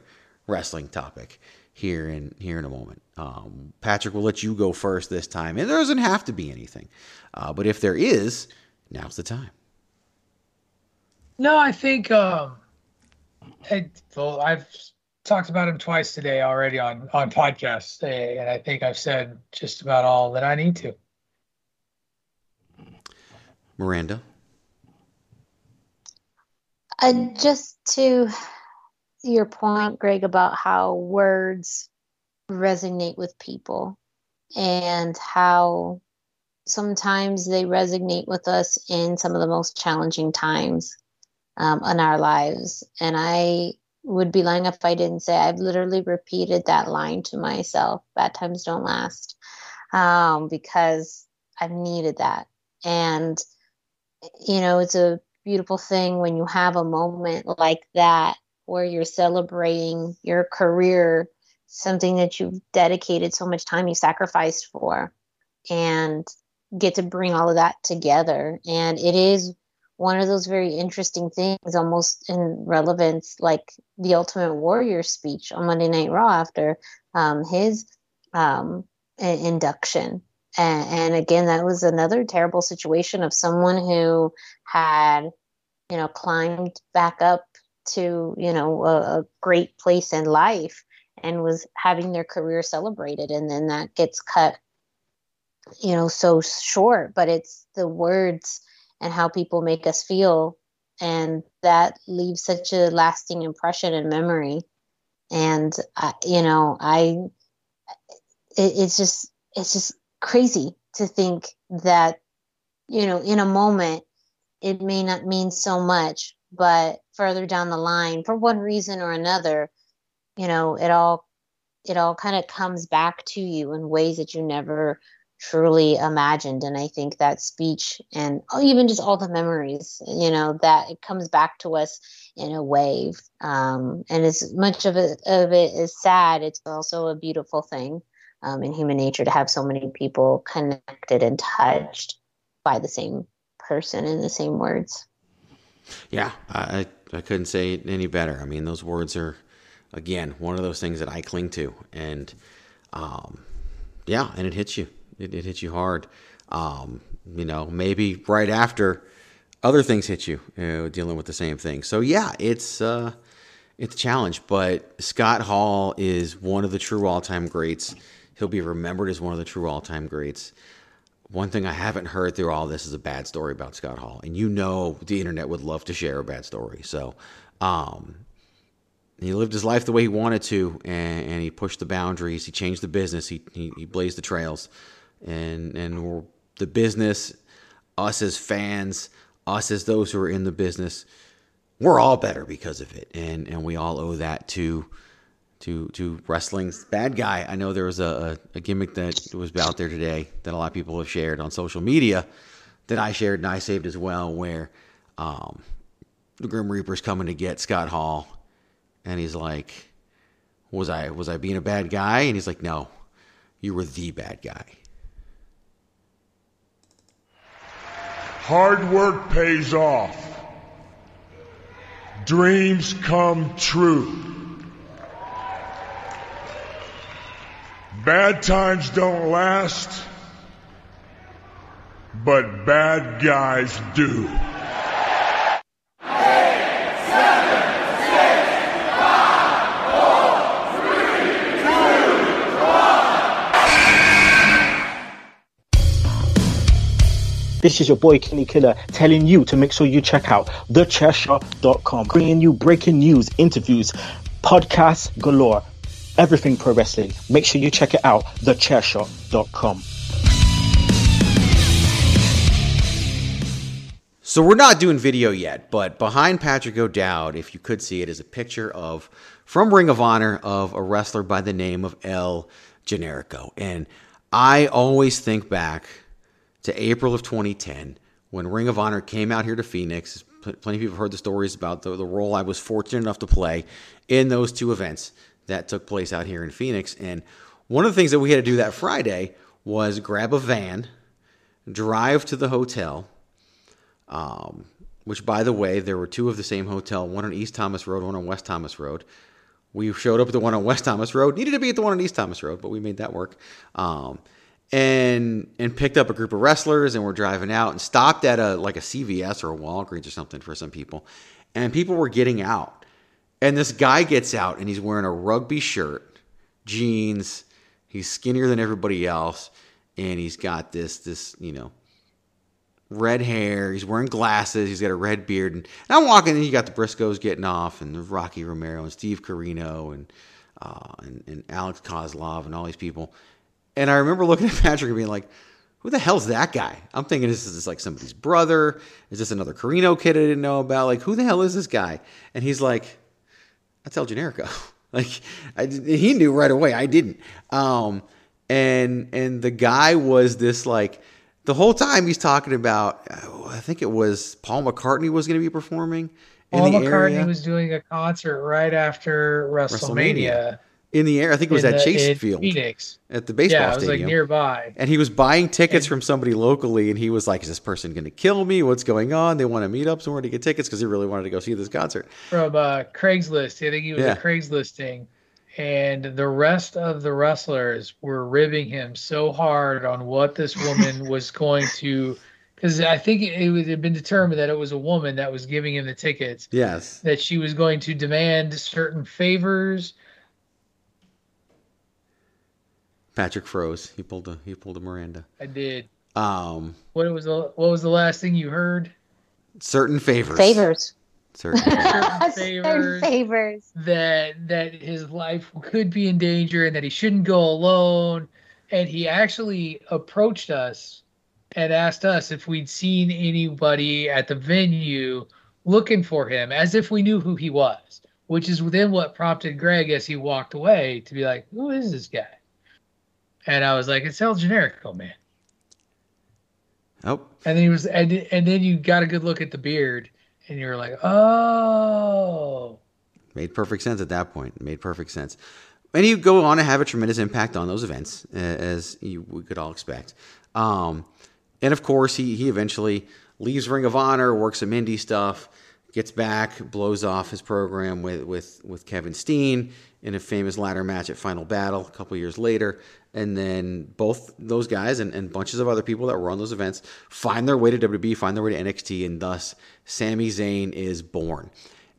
wrestling topic here in here in a moment. Um, Patrick, we'll let you go first this time, and there doesn't have to be anything, uh, but if there is, now's the time.
No, I think um, I, well, I've talked about him twice today already on on podcasts, and I think I've said just about all that I need to.
Miranda?
Uh, just to your point, Greg, about how words resonate with people and how sometimes they resonate with us in some of the most challenging times um, in our lives. And I would be lying if I didn't say I've literally repeated that line to myself bad times don't last um, because I've needed that. And, you know, it's a beautiful thing when you have a moment like that where you're celebrating your career, something that you've dedicated so much time, you sacrificed for, and get to bring all of that together. And it is one of those very interesting things, almost in relevance, like the Ultimate Warrior speech on Monday Night Raw after um, his um, induction. And, and again, that was another terrible situation of someone who had, you know, climbed back up to, you know, a, a great place in life and was having their career celebrated. And then that gets cut, you know, so short. But it's the words and how people make us feel. And that leaves such a lasting impression and memory. And, you know, I, it, it's just, it's just crazy to think that, you know, in a moment, it may not mean so much, but further down the line, for one reason or another, you know, it all, it all kind of comes back to you in ways that you never truly imagined. And I think that speech and even just all the memories, you know, that it comes back to us in a wave. Um, and as much of it, of it is sad, it's also a beautiful thing um, in human nature to have so many people connected and touched by the same person in the same words.
Yeah, I, I couldn't say it any better. I mean, those words are, again, one of those things that I cling to. And, um, yeah, and it hits you it, it hits you hard. Um, you know, maybe right after other things hit you, you know, dealing with the same thing. So yeah, it's uh, it's a challenge. But Scott Hall is one of the true all-time greats. He'll be remembered as one of the true all-time greats. One thing I haven't heard through all this is a bad story about Scott Hall, and you know the internet would love to share a bad story. So, um, he lived his life the way he wanted to, and, and, he pushed the boundaries. He changed the business. He, he, he blazed the trails and and the business, us as fans, us as those who are in the business, we're all better because of it, and and we all owe that to to to wrestling's bad guy. I know there was a, a, gimmick that was out there today that a lot of people have shared on social media that I shared and I saved as well, where um, the Grim Reaper's coming to get Scott Hall, and he's like, "Was I was I being a bad guy?" And he's like, "No, you were the bad guy."
Hard work pays off. Dreams come true. Bad times don't last, but bad guys do.
This is your boy Kenny Killer telling you to make sure you check out thechairshot.com, bringing you breaking news, interviews, podcasts galore, everything pro wrestling. Make sure you check it out, thechairshot.com.
So we're not doing video yet, but behind Patrick O'Dowd, if you could see it, is a picture of from Ring of Honor of a wrestler by the name of El Generico. And I always think back to April of 2010 when Ring of Honor came out here to Phoenix. Plenty of people have heard the stories about the, the role I was fortunate enough to play in those two events that took place out here in Phoenix. And one of the things that we had to do that Friday was grab a van, drive to the hotel, um, which, by the way, there were two of the same hotel, one on East Thomas Road, one on West Thomas Road. We showed up at the one on West Thomas Road, needed to be at the one on East Thomas Road, but we made that work. Um, and and picked up a group of wrestlers and we're driving out and stopped at a like a CVS or a Walgreens or something for some people. And people were getting out. And this guy gets out and he's wearing a rugby shirt, jeans, he's skinnier than everybody else, and he's got this this, you know, red hair. He's wearing glasses. He's got a red beard. And, I'm walking, and you got the Briscoes getting off, and Rocky Romero, and Steve Corino, and, uh, and, and Alex Kozlov, and all these people. And I remember looking at Patrick and being like, who the hell's that guy? I'm thinking, is this like somebody's brother? Is this another Corino kid I didn't know about? Like, who the hell is this guy? And he's like, El Generico. like, I, he knew right away. I didn't. Um, and and the guy was this like the whole time he's talking about. I think it was Paul McCartney was going to be performing.
Paul McCartney area. was doing a concert right after WrestleMania. WrestleMania
in the air. I think it was at
the,
Chase Field,
Phoenix,
at the baseball
yeah, it was
stadium.
like nearby.
And he was buying tickets and, from somebody locally, and he was like, "Is this person going to kill me? What's going on? They want to meet up somewhere to get tickets because he really wanted to go see this concert."
From uh, Craigslist, I think he was yeah. a Craigslisting, and the rest of the wrestlers were ribbing him so hard on what this woman was going to. Because I think it, it had been determined that it was a woman that was giving him the tickets.
Yes.
That she was going to demand certain favors
Patrick froze. He pulled a he pulled a Miranda.
I did.
Um,
what was the what was the last thing you heard?
Certain favors.
Favors.
Certain favors.
favors, favors.
That that his life could be in danger and that he shouldn't go alone. And he actually approached us and asked us if we'd seen anybody at the venue looking for him, as if we knew who he was. Which is then what prompted Greg as he walked away to be like, "Who is this guy?" And I was like, "It's El Generico, man."
Oh.
And then he was, and and then you got a good look at the beard, and you were like, "Oh."
Made perfect sense at that point. Made perfect sense. And he go on to have a tremendous impact on those events, as you we could all expect. Um, and of course, he he eventually leaves Ring of Honor, works some indie stuff, gets back, blows off his program with with with Kevin Steen in a famous ladder match at Final Battle a couple years later. And then both those guys and, and bunches of other people that were on those events find their way to WWE, find their way to NXT, and thus Sami Zayn is born.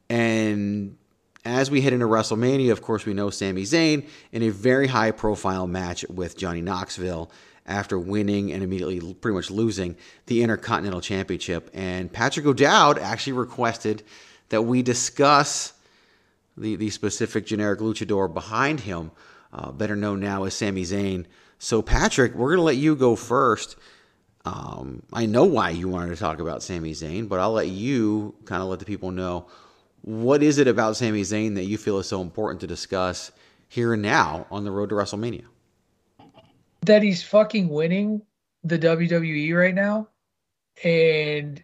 And as we head into WrestleMania, of course, we know Sami Zayn in a very high profile match with Johnny Knoxville after winning and immediately pretty much losing the Intercontinental Championship. And Patrick O'Dowd actually requested that we discuss the, the specific generic luchador behind him, uh, better known now as Sami Zayn. So, Patrick, we're going to let you go first. Um, I know why you wanted to talk about Sami Zayn, but I'll let you kind of let the people know what is it about Sami Zayn that you feel is so important to discuss here and now on the road to WrestleMania?
That he's fucking winning the WWE right now. And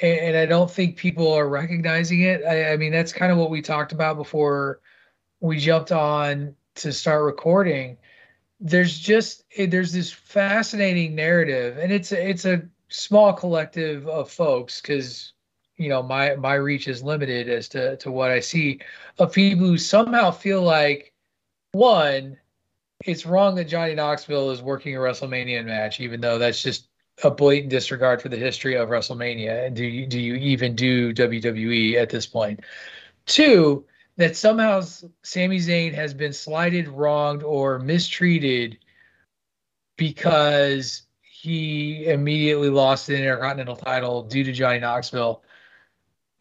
and I don't think people are recognizing it. I, I, mean, that's kind of what we talked about before we jumped on to start recording. There's just eh, there's this fascinating narrative, and it's a, it's a small collective of folks because you know my my reach is limited as to to what I see of people who somehow feel like one, it's wrong that Johnny Knoxville is working a WrestleMania match, even though that's just a blatant disregard for the history of WrestleMania. And do you do you even do WWE at this point? Two, that somehow Sami Zayn has been slighted, wronged, or mistreated because he immediately lost the Intercontinental title due to Johnny Knoxville.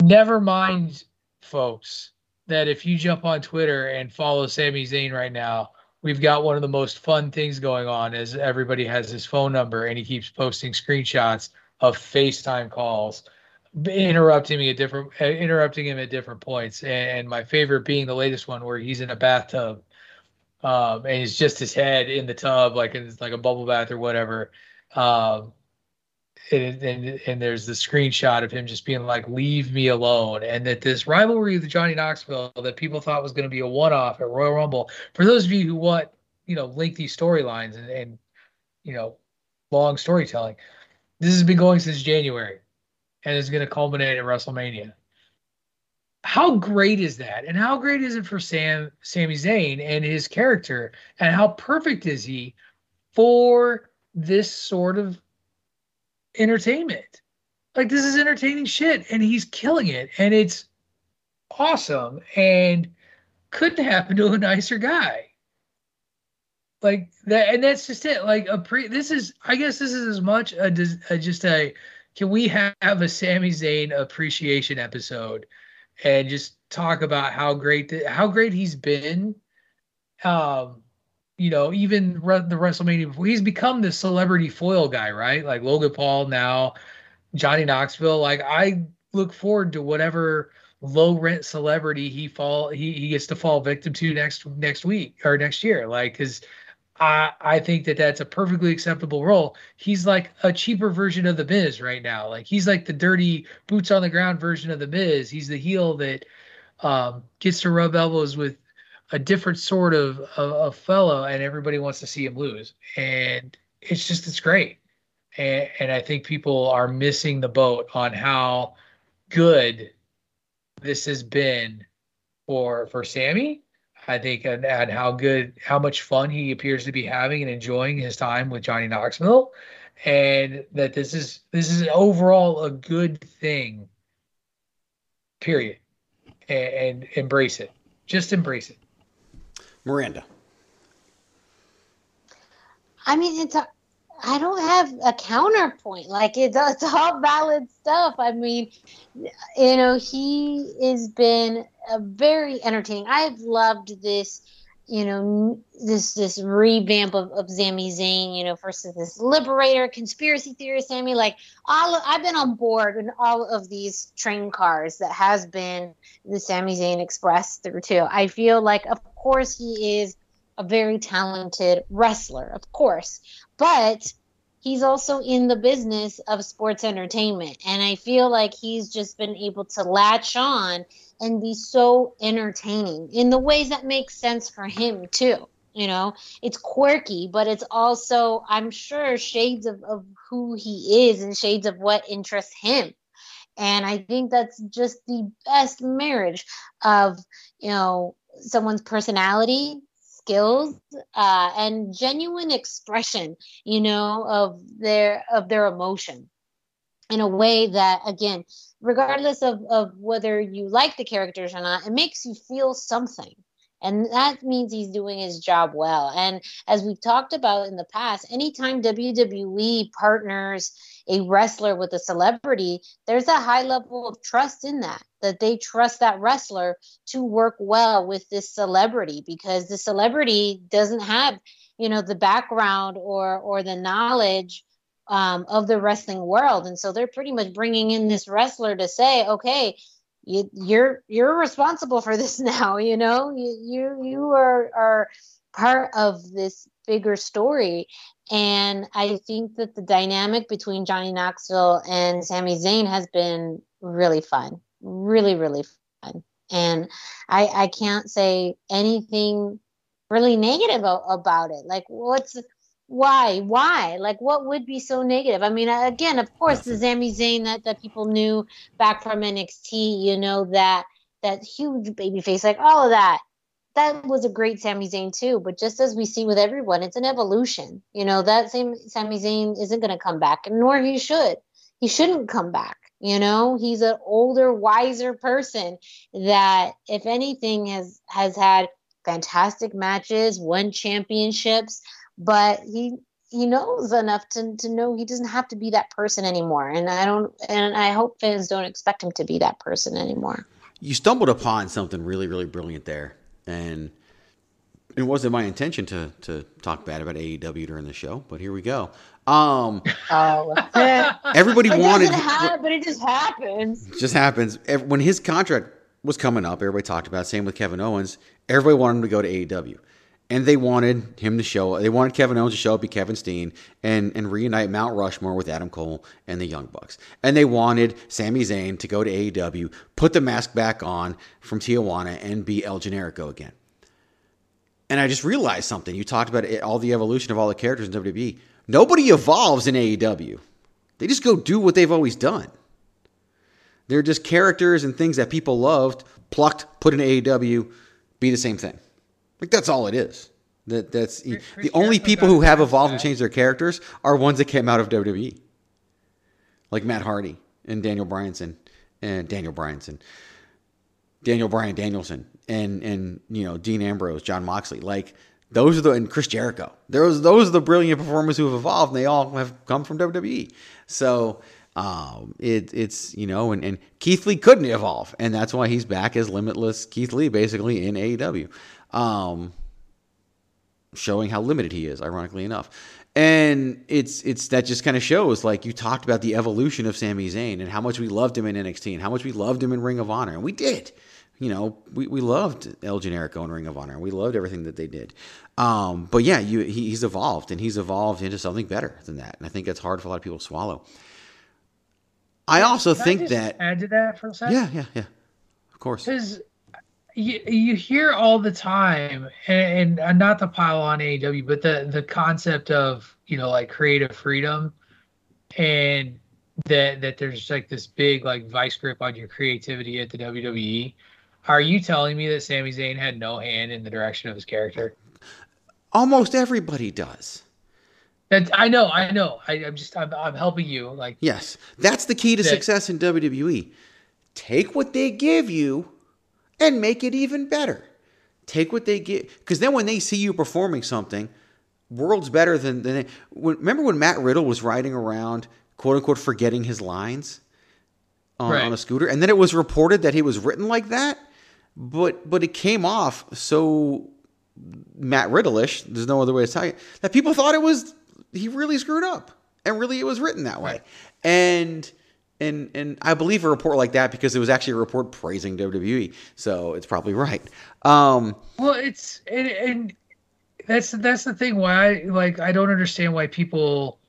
Never mind, folks, that if you jump on Twitter and follow Sami Zayn right now, we've got one of the most fun things going on as everybody has his phone number and he keeps posting screenshots of FaceTime calls interrupting me at different uh, interrupting him at different points. And my favorite being the latest one where he's in a bathtub um, and it's just his head in the tub like it's like a bubble bath or whatever. Um, and, and, and there's the screenshot of him just being like, "Leave me alone," and that this rivalry with Johnny Knoxville that people thought was going to be a one-off at Royal Rumble. For those of you who want, you know, lengthy storylines and, and you know, long storytelling, this has been going since January, and is going to culminate at WrestleMania. How great is that? And how great is it for Sam Sami Zayn and his character? And how perfect is he for this sort of entertainment. Like this is entertaining shit, and he's killing it, and it's awesome, and couldn't happen to a nicer guy. Like that, and that's just it. Like a pre, this is, I guess, this is as much a, a just a can we have a Sami Zayn appreciation episode and just talk about how great the, how great he's been? Um, you know, even the WrestleMania before, he's become the celebrity foil guy, right? Like Logan Paul now, Johnny Knoxville. Like I look forward to whatever low rent celebrity he fall he, he gets to fall victim to next next week or next year. Like because I I think that that's a perfectly acceptable role. He's like a cheaper version of the Miz right now. Like he's like the dirty boots on the ground version of the Miz. He's the heel that um, gets to rub elbows with a different sort of, of, of fellow, and everybody wants to see him lose. And it's just it's great. And, and I think people are missing the boat on how good this has been for for Sami I think, and, and how good, how much fun he appears to be having and enjoying his time with Johnny Knoxville, and that this is this is overall a good thing. Period, and, and embrace it. Just embrace it.
Miranda.
I mean, it's a, I don't have a counterpoint. Like it's, it's all valid stuff. I mean, you know, he has been a very entertaining. I've loved this, you know, this this revamp of, of Sami Zayn. You know, versus this liberator, conspiracy theorist Sami. Like all, of, I've been on board in all of these train cars that has been the Sami Zayn Express through too. I feel like, of course, he is a very talented wrestler, of course, but he's also in the business of sports entertainment. And I feel like he's just been able to latch on and be so entertaining in the ways that make sense for him, too. You know, it's quirky, but it's also, I'm sure, shades of, of who he is and shades of what interests him. And I think that's just the best marriage of, you know, someone's personality skills uh, and genuine expression you know of their of their emotion in a way that again regardless of, of whether you like the characters or not it makes you feel something. And that means he's doing his job well. And as we've talked about in the past anytime wwe partners a wrestler with a celebrity, there's a high level of trust in that, that they trust that wrestler to work well with this celebrity because the celebrity doesn't have, you know, the background or or the knowledge um, of the wrestling world, and so they're pretty much bringing in this wrestler to say, okay. You, you're you're responsible for this now you know you you, you are are part of this bigger story and I think that the dynamic between Johnny Knoxville and Sami Zayn has been really fun, really, really fun. And I, I can't say anything really negative about it. Like, what's why, why? Like, what would be so negative? I mean, again, of course, the Sami Zayn that that people knew back from NXT, you know that that huge baby face, like all of that that was a great Sami Zayn too. But just as we see with everyone, it's an evolution. You know, that same Sami Zayn isn't going to come back, and nor he should. He shouldn't come back. You know, he's an older, wiser person that, if anything, has has had fantastic matches, won championships, but he he knows enough to, to know he doesn't have to be that person anymore. And I don't and I hope fans don't expect him to be that person anymore.
You stumbled upon something really, really brilliant there and it wasn't my intention to to talk bad about AEW during the show, but here we go. Um,
oh,
everybody
it
wanted,
happen, but it just happens.
Just happens when his contract was coming up. Everybody talked about. It, same with Kevin Owens. Everybody wanted him to go to AEW, and they wanted him to show. They wanted Kevin Owens to show up, be Kevin Steen, and and reunite Mount Rushmore with Adam Cole and the Young Bucks. And they wanted Sami Zayn to go to AEW, put the mask back on from Tijuana, and be El Generico again. And I just realized something. You talked about it, all the evolution of all the characters in WWE. Nobody evolves in AEW. They just go do what they've always done. They're just characters and things that people loved, plucked, put in AEW, be the same thing. Like that's all it is. That that's Chris the only people who have evolved and changed their characters are ones that came out of WWE, like Matt Hardy and Daniel Bryanson and Daniel Bryanson, Daniel Bryan Danielson, and and you know Dean Ambrose, Jon Moxley. Like those are the and Chris Jericho. Those those are the brilliant performers who have evolved, and they all have come from WWE. So Um, it, it's you know, and, and Keith Lee couldn't evolve, and that's why he's back as limitless Keith Lee, basically in AEW, um, showing how limited he is. Ironically enough, and it's it's that just kind of shows like you talked about the evolution of Sami Zayn and how much we loved him in NXT and how much we loved him in Ring of Honor, and we did. You know, we, we loved El Generico in Ring of Honor. and We loved everything that they did. Um, but yeah, you, he, he's evolved, and he's evolved into something better than that. And I think that's hard for a lot of people to swallow. I also
Can I
think
just
that
add to that for a second.
yeah, yeah, yeah, of course.
Because you, you hear all the time, and, and uh, not to pile on AEW, but the the concept of you know like creative freedom, and that that there's like this big like vice grip on your creativity at the WWE. Are you telling me that Sami Zayn had no hand in the direction of his character?
Almost everybody does.
That I know, I know. I, I'm just I'm, I'm helping you. Like
Yes, that's the key to
That-
success in WWE. Take what they give you and make it even better. Take what they give, because then when they see you performing something, worlds better than than. They, when, remember when Matt Riddle was riding around, quote unquote, forgetting his lines on,
Right.
on a scooter, and then it was reported that he was written like that, but but it came off so Matt Riddle-ish. There's no other way to tell you that people thought it was he really screwed up, and really it was written that way. And and and I believe a report like that because it was actually a report praising WWE, so it's probably right. Um,
Well, it's and, and that's that's the thing why I like I don't understand why people,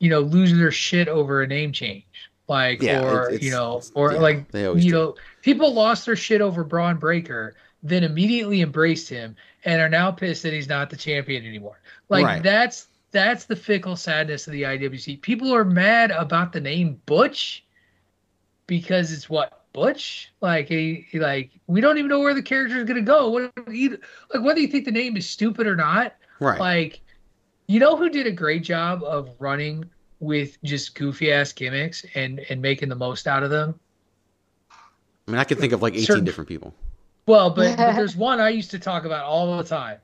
you know, lose their shit over a name change. Like
Yeah,
or you know, or
yeah,
like you
do.
know, people lost their shit over Bron Breakker, then immediately embraced him and are now pissed that he's not the champion anymore. Like
Right.
that's that's the fickle sadness of the IWC. People are mad about the name Butch because it's what Butch. Like he, he- like we don't even know where the character is gonna go. What either, like whether you think the name is stupid or not.
Right.
Like, you know who did a great job of running with just goofy ass gimmicks and and making the most out of them.
I mean, I can think of like 18
Certain-
different people.
Well, but, but there's one I used to talk about all the time,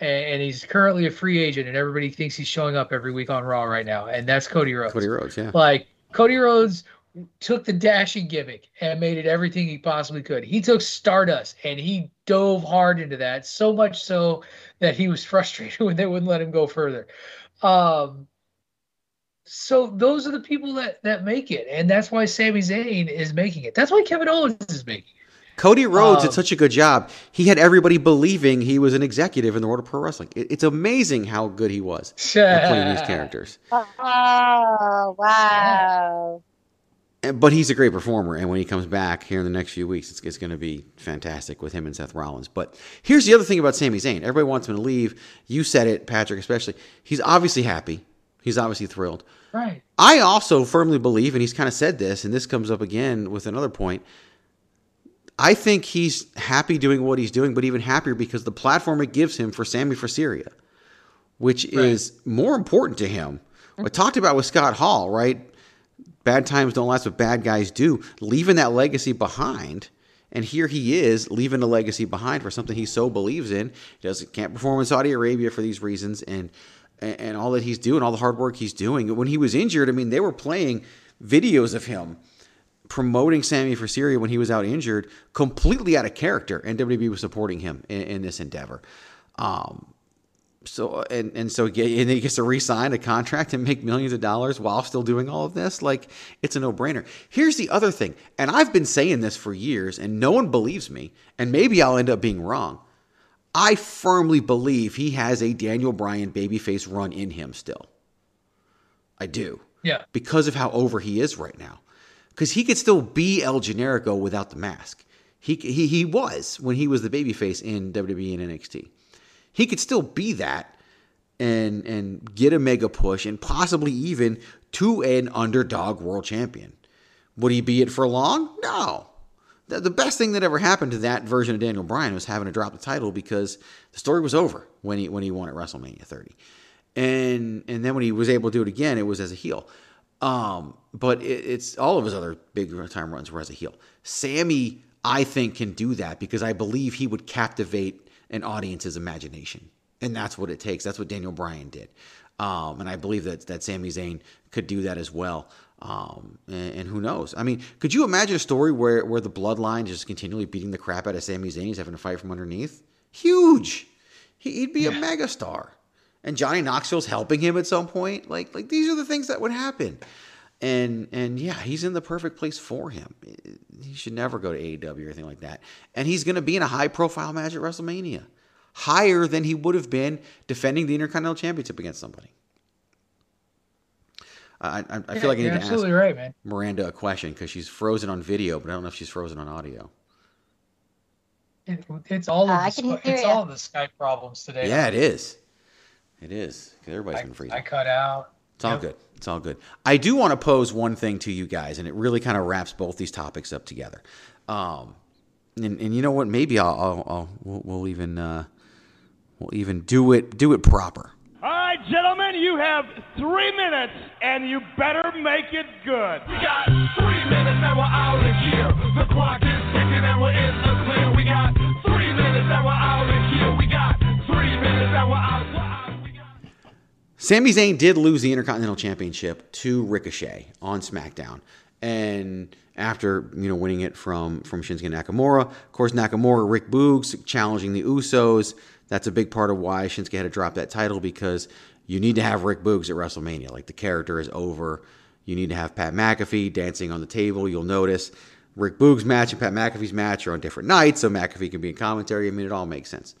and, and he's currently a free agent, and everybody thinks he's showing up every week on Raw right now, and that's Cody Rhodes.
Cody Rhodes, yeah.
Like Cody Rhodes took the dashing gimmick and made it everything he possibly could. He took Stardust and he dove hard into that, so much so that he was frustrated when they wouldn't let him go further. Um, so those are the people that that make it, and that's why Sami Zayn is making it. That's why Kevin Owens is making it.
Cody Rhodes
Um,
did such a good job. He had everybody believing he was an executive in the world of pro wrestling. It- it's amazing how good he was at playing these characters.
Oh wow!
But he's a great performer, and when he comes back here in the next few weeks, it's, it's going to be fantastic with him and Seth Rollins. But here's the other thing about Sami Zayn: everybody wants him to leave. You said it, Patrick, especially. He's obviously happy. He's obviously thrilled.
Right.
I also firmly believe, and he's kind of said this, and this comes up again with another point. I think he's happy doing what he's doing, but even happier because the platform it gives him for Sami for Syria, which is more important to him. I talked about with Scott Hall, right? Bad times don't last, but bad guys do. Leaving that legacy behind, and here he is leaving a legacy behind for something he so believes in. He doesn't can't perform in Saudi Arabia for these reasons, and and all that he's doing, all the hard work he's doing. When he was injured, I mean, they were playing videos of him promoting Sami for Syria when he was out injured, completely out of character, and WWE was supporting him in, in this endeavor. Um, so and and so and he gets to re-sign a contract and make millions of dollars while still doing all of this. Like it's a no-brainer. Here's the other thing, and I've been saying this for years, and no one believes me, and maybe I'll end up being wrong. I firmly believe he has a Daniel Bryan babyface run in him still. I do
Yeah.
because of how over he is right now. Because he could still be El Generico without the mask. He, he he was when he was the babyface in WWE and NXT. He could still be that and and get a mega push and possibly even to an underdog world champion. Would he be it for long? No. The, the best thing that ever happened to that version of Daniel Bryan was having to drop the title because the story was over when he when he won at WrestleMania 30 and and then when he was able to do it again, it was as a heel. Um, but it, it's all of his other big time runs were as a heel. Sami, I think, can do that because I believe he would captivate an audience's imagination, and that's what it takes. That's what Daniel Bryan did, um, and I believe that that Sami Zayn could do that as well. Um, and, and, who knows? I mean, could you imagine a story where, where the bloodline just continually beating the crap out of Sami Zayn? He's having to fight from underneath. Huge. He, would be yeah. a megastar. And Johnny Knoxville's helping him at some point. Like, like these are the things that would happen. And and yeah, he's in the perfect place for him. He should never go to AEW or anything like that. And he's going to be in a high profile match at WrestleMania, higher than he would have been defending the Intercontinental Championship against somebody. I, I, I feel like I need to ask
right, man.
Miranda a question because she's frozen on video, but I don't know if she's frozen on audio.
It, it's all uh, of the, it's you. all of the Skype problems today.
Yeah, it is. It is. Everybody's
I,
been freezing.
I cut out.
It's all yep. good. It's all good. I do want to pose one thing to you guys, and it really kind of wraps both these topics up together. Um, and, and you know what? Maybe I'll, I'll, I'll we'll, we'll, even uh, we'll even do it do it proper.
All right, gentlemen, you have three minutes, and you better make it good.
We got three minutes, and we're out of here. The clock is ticking, and we're in the clear. We got three minutes, and we're out of here. We got three minutes, and we're out.
Sami Zayn did lose the Intercontinental Championship to Ricochet on SmackDown. And after, you know, winning it from, from Shinsuke Nakamura, of course, Nakamura, Rick Boogs challenging the Usos. That's a big part of why Shinsuke had to drop that title because you need to have Rick Boogs at WrestleMania. Like the character is over. You need to have Pat McAfee dancing on the table. You'll notice Rick Boogs' match and Pat McAfee's match are on different nights, so McAfee can be in commentary. I mean, it all makes sense.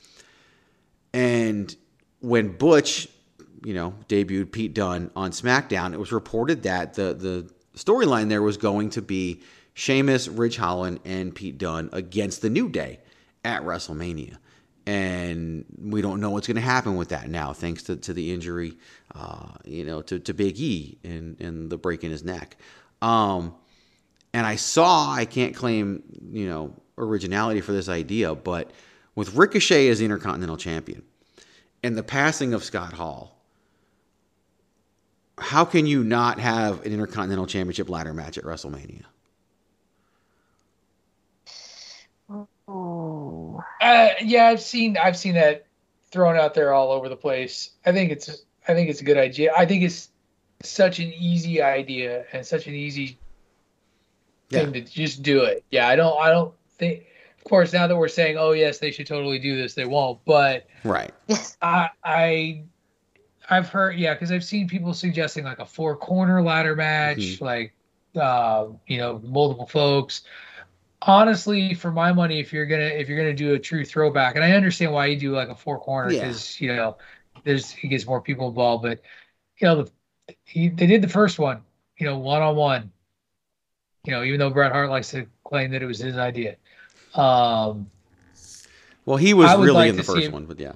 And when Butch you know, debuted Pete Dunne on SmackDown, it was reported that the the storyline there was going to be Sheamus, Ridge Holland, and Pete Dunne against the New Day at WrestleMania. And we don't know what's going to happen with that now, thanks to, to the injury, uh, you know, to, to Big E and, and the break in his neck. Um, and I saw, I can't claim, you know, originality for this idea, but with Ricochet as Intercontinental Champion and the passing of Scott Hall, how can you not have an Intercontinental Championship ladder match at WrestleMania?
Oh. Uh, yeah, I've seen I've seen that thrown out there all over the place. I think it's I think it's a good idea. I think it's such an easy idea and such an easy thing yeah. to just do it. Yeah, I don't I don't think of course now that we're saying oh yes they should totally do this they won't but
right
I I I've heard, yeah, because I've seen people suggesting like a four corner ladder match, mm-hmm. like uh, you know, multiple folks. Honestly, for my money, if you're gonna if you're gonna do a true throwback, and I understand why you do like a four corner because yeah. you know there's it gets more people involved, but you know the, he, they did the first one, you know, one on one. You know, even though Bret Hart likes to claim that it was his idea. Um,
well, he was really like in the first one, but yeah.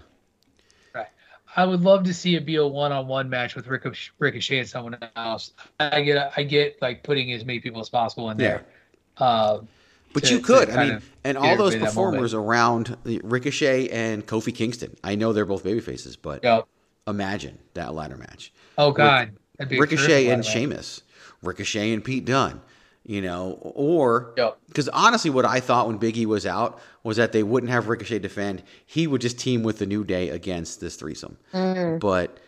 I would love to see it be a one-on-one match with Ricochet, Ricochet and someone else. I get, I get like putting as many people as possible in there. Yeah. Uh,
but to, you could, I mean, and all those performers around Ricochet and Kofi Kingston. I know they're both baby faces, but yep. imagine that ladder match.
Oh God,
Ricochet and Sheamus, Ricochet and Pete Dunne you know, or because yep. honestly, what I thought when Biggie was out was that they wouldn't have Ricochet defend; he would just team with the New Day against this threesome. Mm. But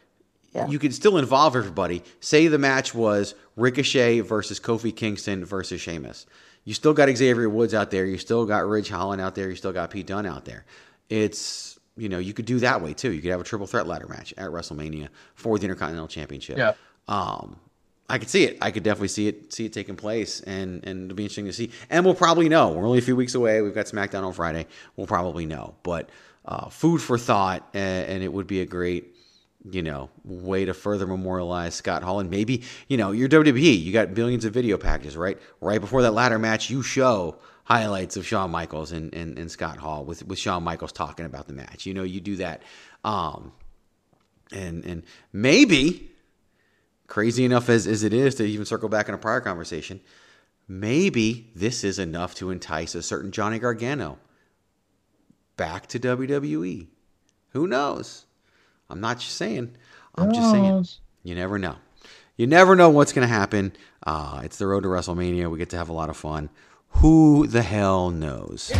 yeah. you could still involve everybody. Say the match was Ricochet versus Kofi Kingston versus Sheamus. You still got Xavier Woods out there. You still got Ridge Holland out there. You still got Pete Dunne out there. It's you know you could do that way too. You could have a triple threat ladder match at WrestleMania for the Intercontinental Championship.
Yeah.
Um, I could see it. I could definitely see it see it taking place, and and it'll be interesting to see. And we'll probably know. We're only a few weeks away. We've got SmackDown on Friday. We'll probably know. But uh, food for thought, and, and, it would be a great, you know, way to further memorialize Scott Hall. And maybe you know, you're WWE. You got billions of video packages, right? Right before that ladder match, you show highlights of Shawn Michaels and, and, and Scott Hall with with Shawn Michaels talking about the match. You know, you do that. Um, and and maybe crazy enough as, as it is to even circle back in a prior conversation, maybe this is enough to entice a certain Johnny Gargano back to WWE. Who knows? I'm not just saying. I'm just saying. You never know. You never know what's going to happen. Uh, it's the road to WrestleMania. We get to have a lot of fun. Who the hell knows?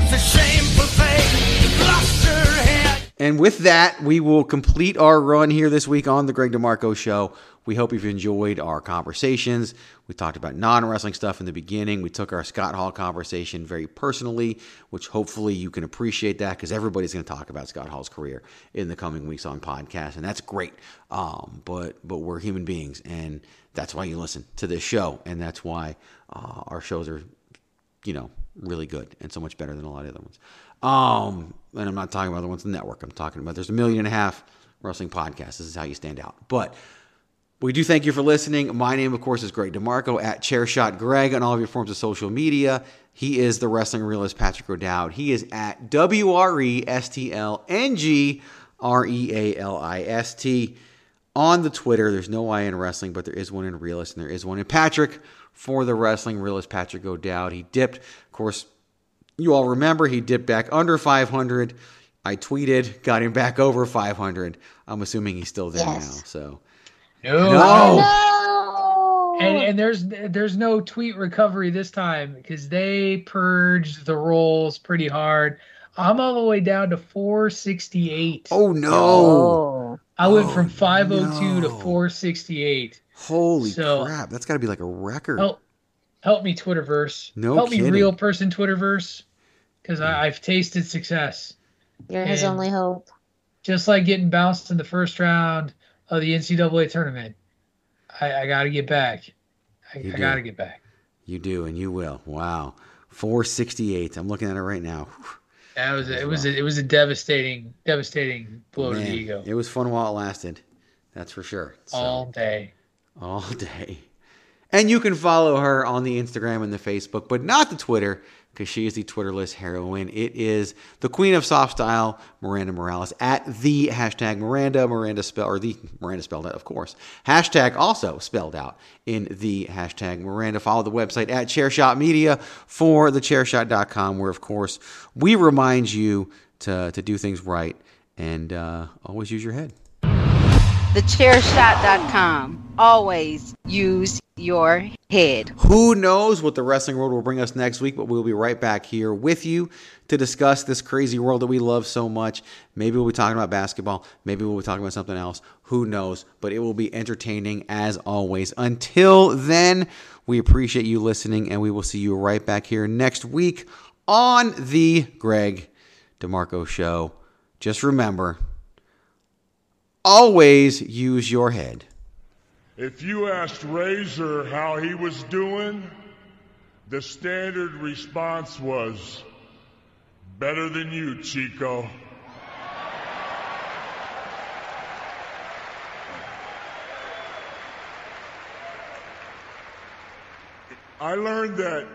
And with that, we will complete our run here this week on the Greg DeMarco Show. We hope you've enjoyed our conversations. We talked about non wrestling stuff in the beginning. We took our Scott Hall conversation very personally, which hopefully you can appreciate that because everybody's going to talk about Scott Hall's career in the coming weeks on podcast, and that's great. Um, but but we're human beings, and that's why you listen to this show, and that's why uh, our shows are, you know, really good and so much better than a lot of the other ones. Um, and I'm not talking about the ones on the network. I'm talking about there's a million and a half wrestling podcasts. This is how you stand out. But we do thank you for listening. My name, of course, is Greg DeMarco at Chairshot Greg on all of your forms of social media. He is the wrestling realist Patrick O'Dowd. He is at W R E S T L N G R E A L I S T on the Twitter. There's no I in wrestling, but there is one in realist and there is one in Patrick for the wrestling realist Patrick O'Dowd. He dipped, of course, you all remember he dipped back under 500. I tweeted, got him back over 500. I'm assuming he's still there
Yes.
now. So
No.
No.
And and there's there's no tweet recovery this time because they purged the rolls pretty hard. I'm all the way down to 468.
Oh no!
Oh.
I went from 502 to 468.
Holy
So-
crap! That's got to be like a record.
Help, help me, Twitterverse.
No
help
kidding.
me, real person Twitterverse, because mm. I've tasted success.
You're his only hope.
Just like getting bounced in the first round of the NCAA tournament, I, I got to get back. I,
You
I got to get back.
You do, and you will. Wow, 468. I'm looking at it right now.
That was a, it was a, it was a devastating devastating blow to the ego
It was fun while it lasted. That's for sure. So-
all day.
all day. And you can follow her on the Instagram and the Facebook, but not the Twitter, because she is the Twitterless heroine. It is the Queen of Soft Style, Miranda Morales, at the hashtag Miranda, Miranda spell or the Miranda spelled out, of course. Hashtag also spelled out in the hashtag Miranda. Follow the website at Chairshot Media for the chairshot.com, where of course we remind you to to do things right and uh, always use your head.
Thechairshot.com. Always use your head.
Who knows what the wrestling world will bring us next week, but we'll be right back here with you to discuss this crazy world that we love so much. Maybe we'll be talking about basketball. Maybe we'll be talking about something else. Who knows? But it will be entertaining as always. Until then, we appreciate you listening, and we will see you right back here next week on the Greg DeMarco Show. Just remember, always use your head.
If you asked Razor how he was doing, the standard response was, better than you, Chico. I learned that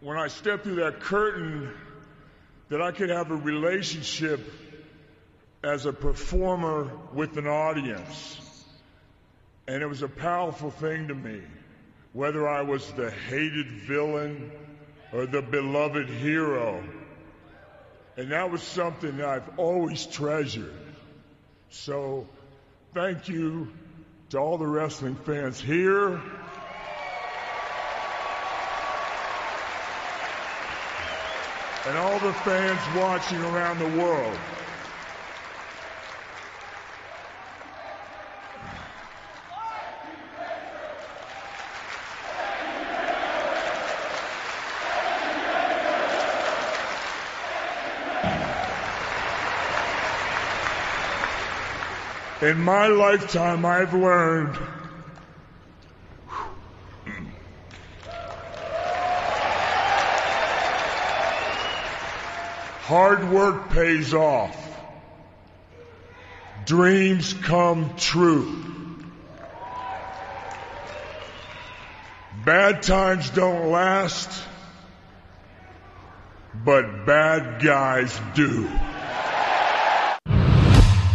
when I stepped through that curtain, that I could have a relationship as a performer with an audience. And it was a powerful thing to me, whether I was the hated villain or the beloved hero. And that was something that I've always treasured. So thank you to all the wrestling fans here. And all the fans watching around the world. In my lifetime, I've learned hard work pays off. Dreams come true. Bad times don't last, but bad guys do.